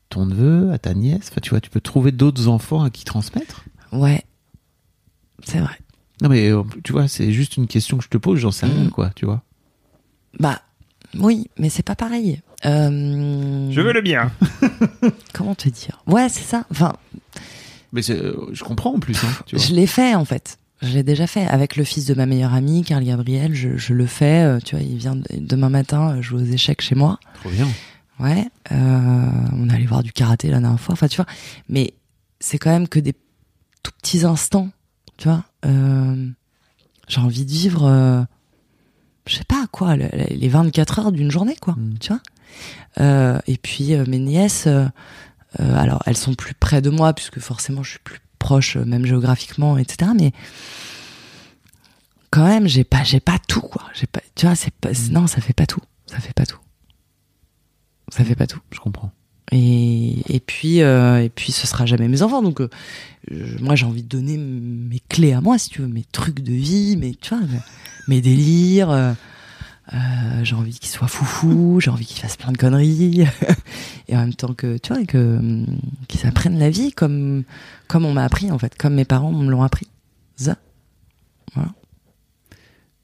Speaker 3: ton neveu, à ta nièce. Enfin, tu vois, tu peux trouver d'autres enfants à qui transmettre.
Speaker 1: Ouais, c'est vrai.
Speaker 3: Non mais euh, tu vois, c'est juste une question que je te pose, j'en sais rien
Speaker 1: Mhm.
Speaker 3: quoi, tu vois.
Speaker 1: Bah oui, mais c'est pas pareil. Euh,
Speaker 3: le bien. [LAUGHS]
Speaker 1: Comment te dire? Ouais, c'est ça. Enfin,
Speaker 3: Mais euh, je comprends en plus, hein, tu vois.
Speaker 1: je l'ai fait en fait. Je l'ai déjà fait avec le fils de ma meilleure amie, Carl Gabriel. Je, je le fais. euh, Tu vois, il vient de- demain matin euh, jouer aux échecs chez moi.
Speaker 3: Trop bien.
Speaker 1: Ouais, euh, on est allé voir du karaté la dernière fois. Enfin, tu vois, mais c'est quand même que des tout petits instants, tu vois. Euh, J'ai envie de vivre, euh, je sais pas quoi, le- les 24 heures d'une journée, quoi.
Speaker 3: Mm.
Speaker 1: Tu vois. Et puis mes nièces, alors elles sont plus près de moi puisque forcément je suis plus proche, euh, même géographiquement, etc. Mais quand même, j'ai pas, j'ai pas tout, quoi. J'ai pas, tu vois, c'est pas, non, ça fait pas tout. Ça fait pas tout. Ça fait pas tout.
Speaker 3: Je comprends.
Speaker 1: Et, et puis euh, et puis ce sera jamais mes enfants donc euh, moi j'ai envie de donner mes clés à moi si tu veux mes trucs de vie mes tu vois mes, mes délires euh, euh, j'ai envie qu'ils soient foufou j'ai envie qu'ils fassent plein de conneries [LAUGHS] et en même temps que tu vois que hum, qu'ils apprennent la vie comme comme on m'a appris en fait comme mes parents me l'ont appris ça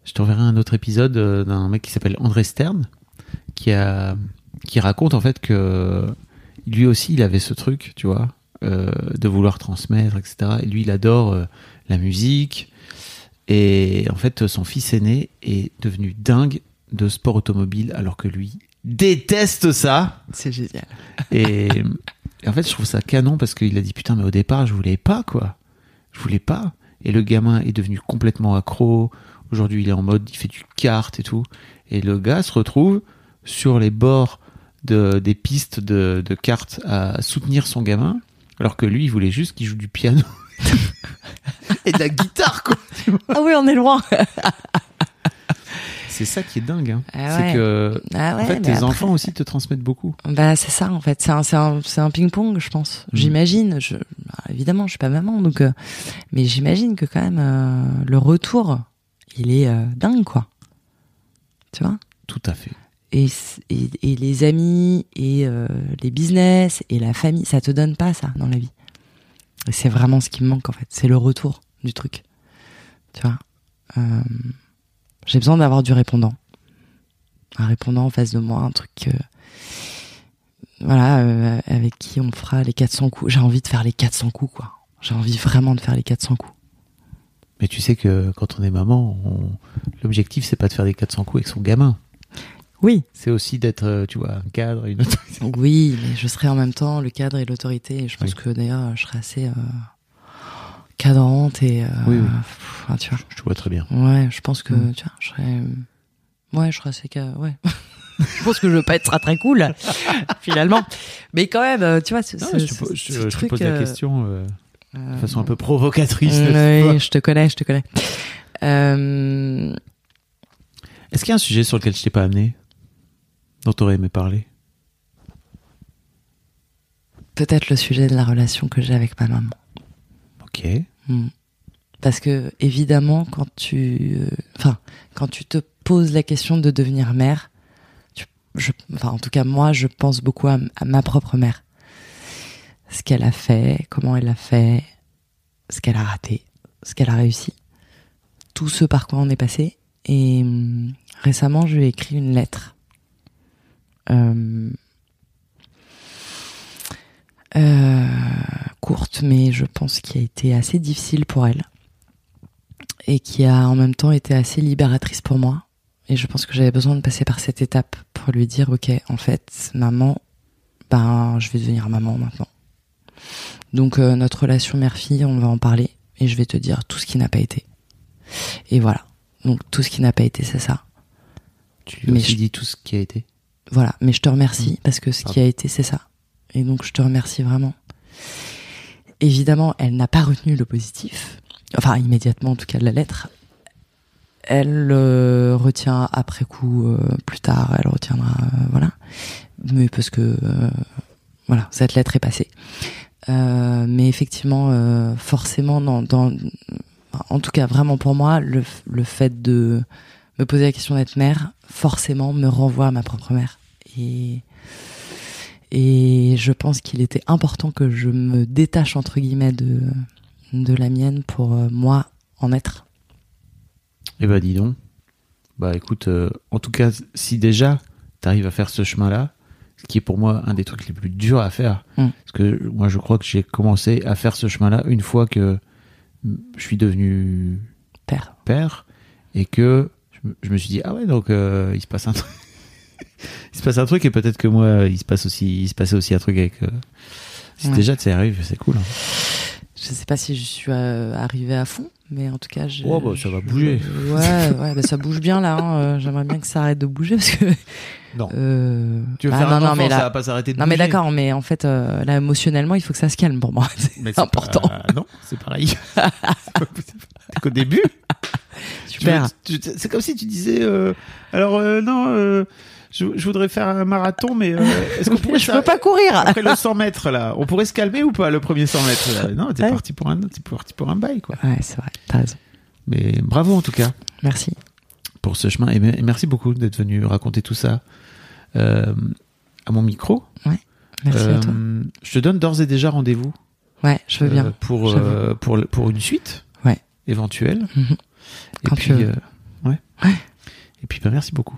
Speaker 3: Je t'enverrai un autre épisode euh, d'un mec qui s'appelle André Stern, qui a, qui raconte en fait que lui aussi il avait ce truc, tu vois, euh, de vouloir transmettre, etc. Et lui il adore la musique. Et en fait son fils aîné est devenu dingue de sport automobile alors que lui déteste ça.
Speaker 1: c'est génial
Speaker 3: Et, et en fait, je trouve ça canon parce qu'il a dit putain, mais au départ, je voulais pas quoi. Je voulais pas. Et le gamin est devenu complètement accro. Aujourd'hui, il est en mode, il fait du kart et tout. Et le gars se retrouve sur les bords de, des pistes de, de kart à soutenir son gamin, alors que lui, il voulait juste qu'il joue du piano [LAUGHS] et de la guitare quoi. [LAUGHS]
Speaker 1: ah oui on est loin [LAUGHS]
Speaker 3: C'est ça qui est dingue. Hein.
Speaker 1: Ah
Speaker 3: C'est que
Speaker 1: ah ouais,
Speaker 3: en fait,
Speaker 1: mais
Speaker 3: tes
Speaker 1: après-
Speaker 3: enfants aussi te transmettent beaucoup.
Speaker 1: Bah c'est ça en fait, c'est un un un ping-pong je pense.
Speaker 3: Mm.
Speaker 1: J'imagine, je bah, évidemment, je suis pas maman donc euh, mais j'imagine que quand même euh, le retour il est euh, dingue quoi. Tu vois?
Speaker 3: Tout à fait.
Speaker 1: et, et et les amis et les business et la famille, ça te donne pas ça dans la vie. C'est vraiment ce qui me manque en fait, c'est le retour du truc. Tu vois? J'ai besoin d'avoir du répondant. Un répondant en face de moi, un truc euh, voilà, euh, avec qui on fera les 400 coups. J'ai envie de faire les 400 coups, quoi. J'ai envie vraiment de faire les 400 coups.
Speaker 3: Mais tu sais que quand on est maman, on... l'objectif c'est pas de faire des 400 coups avec son gamin.
Speaker 1: Oui.
Speaker 3: C'est aussi d'être, euh, tu vois, un cadre, une autorité.
Speaker 1: Oui, mais je serai en même temps le cadre et l'autorité. Et je pense
Speaker 3: Oui.
Speaker 1: que d'ailleurs, je serai assez euh, cadrante et. euh,
Speaker 3: Oui, oui.
Speaker 1: pff, enfin, tu vois.
Speaker 3: Je te vois très bien.
Speaker 1: Ouais, je pense que,
Speaker 3: Mm.
Speaker 1: tu vois, je serais. euh, Ouais, je serais assez. Ouais. [LAUGHS] je pense que je veux pas être très très cool, [LAUGHS] finalement. Mais quand même, euh, tu vois, ce,
Speaker 3: Non,
Speaker 1: ce-
Speaker 3: je te,
Speaker 1: ce-
Speaker 3: je- te pose la question euh, de façon un peu provocatrice. pas
Speaker 1: Oui, je te connais, je te connais.
Speaker 3: Est-ce qu'il y a un sujet sur lequel je t'ai pas amené dont t'aurais aimé parler?
Speaker 1: Peut-être le sujet de la relation que j'ai avec ma maman.
Speaker 3: Ok.
Speaker 1: Hmm. Parce que évidemment, quand tu, euh, enfin, quand tu te poses la question de devenir mère, tu, je, enfin, en tout cas moi, je pense beaucoup à, à ma propre mère. Ce qu'elle a fait, comment elle l'a fait, ce qu'elle a raté, ce qu'elle a réussi, tout ce par quoi on est passé. Et hum, récemment, je lui ai écrit une lettre. Euh, euh, courte, mais je pense qui a été assez difficile pour elle et qui a en même temps été assez libératrice pour moi. Et je pense que j'avais besoin de passer par cette étape pour lui dire, ok, en fait, maman, ben, je vais devenir maman maintenant. Donc euh, notre relation mère-fille, on va en parler et je vais te dire tout ce qui n'a pas été. Et voilà. Donc tout ce qui n'a pas été, c'est ça.
Speaker 3: Tu
Speaker 1: Mais
Speaker 3: aussi
Speaker 1: je-
Speaker 3: dit tout ce qui a été.
Speaker 1: Voilà, mais je te remercie parce que ce qui a été, c'est ça. Et donc, je te remercie vraiment. Évidemment, elle n'a pas retenu le positif. Enfin, immédiatement, en tout cas, de la lettre. Elle euh, retient après coup, euh, plus tard, elle retiendra, euh, voilà. Mais parce que, voilà, cette lettre est passée. Mais effectivement, forcément, dans, en tout cas, vraiment pour moi, le, le fait de me poser la question d'être mère, forcément, me renvoie à ma propre mère. Et, et je pense qu'il était important que je me détache, entre guillemets, de, de la mienne pour euh, moi en être.
Speaker 3: Eh ben dis donc. Bah écoute, euh, en tout cas, si déjà t'arrives à faire ce chemin-là, ce qui est pour moi un des trucs les plus durs à faire,
Speaker 1: Mm.
Speaker 3: parce que moi je crois que j'ai commencé à faire ce chemin-là une fois que je suis devenu
Speaker 1: Père.
Speaker 3: père et que je me, je me suis dit ah ouais donc euh, il se passe un truc, il se passe un truc et peut-être que moi il se passe aussi, il se passait aussi un truc avec. euh, si
Speaker 1: Ouais.
Speaker 3: déjà ça arrive, c'est cool. hein.
Speaker 1: Je sais pas si je suis euh, arrivée à fond, mais en tout cas, je,
Speaker 3: Oh, bah, ça va bouger.
Speaker 1: Ouais, ouais, bah, ça bouge bien là. hein. Euh, J'aimerais bien que ça arrête de bouger parce que.
Speaker 3: Non.
Speaker 1: Euh...
Speaker 3: Tu veux
Speaker 1: ah,
Speaker 3: faire
Speaker 1: non,
Speaker 3: un
Speaker 1: non,
Speaker 3: enfant,
Speaker 1: mais là,
Speaker 3: ça va pas s'arrêter de
Speaker 1: Non mais d'accord, mais en fait euh, là émotionnellement il faut que ça se calme pour moi. [LAUGHS] C'est important.
Speaker 3: pas- [LAUGHS] non, c'est pareil. c'est qu'au début. [LAUGHS] tu
Speaker 1: Super.
Speaker 3: tu- C'est comme si tu disais, euh, alors non, je, je voudrais faire un marathon, mais euh, est-ce qu'on pourrait
Speaker 1: Je peux pas courir.
Speaker 3: après le 100 mètres là, on pourrait se calmer ou pas le premier 100 mètres? Là Non, t'es
Speaker 1: Ouais.
Speaker 3: parti pour un, t'es parti pour un bail quoi.
Speaker 1: Ouais, c'est vrai. T'as raison.
Speaker 3: Mais bravo en tout cas
Speaker 1: Merci.
Speaker 3: pour ce chemin et me- et merci beaucoup d'être venu raconter tout ça euh, à mon micro.
Speaker 1: Merci
Speaker 3: Euh,
Speaker 1: à toi.
Speaker 3: Je te donne d'ores et déjà rendez-vous
Speaker 1: Ouais, je veux
Speaker 3: euh,
Speaker 1: bien.
Speaker 3: pour, euh, pour, pour une suite
Speaker 1: Ouais.
Speaker 3: éventuelle.
Speaker 1: Mhm.
Speaker 3: Et
Speaker 1: Quand
Speaker 3: puis, euh, ouais.
Speaker 1: Ouais.
Speaker 3: Et puis, bah, merci beaucoup.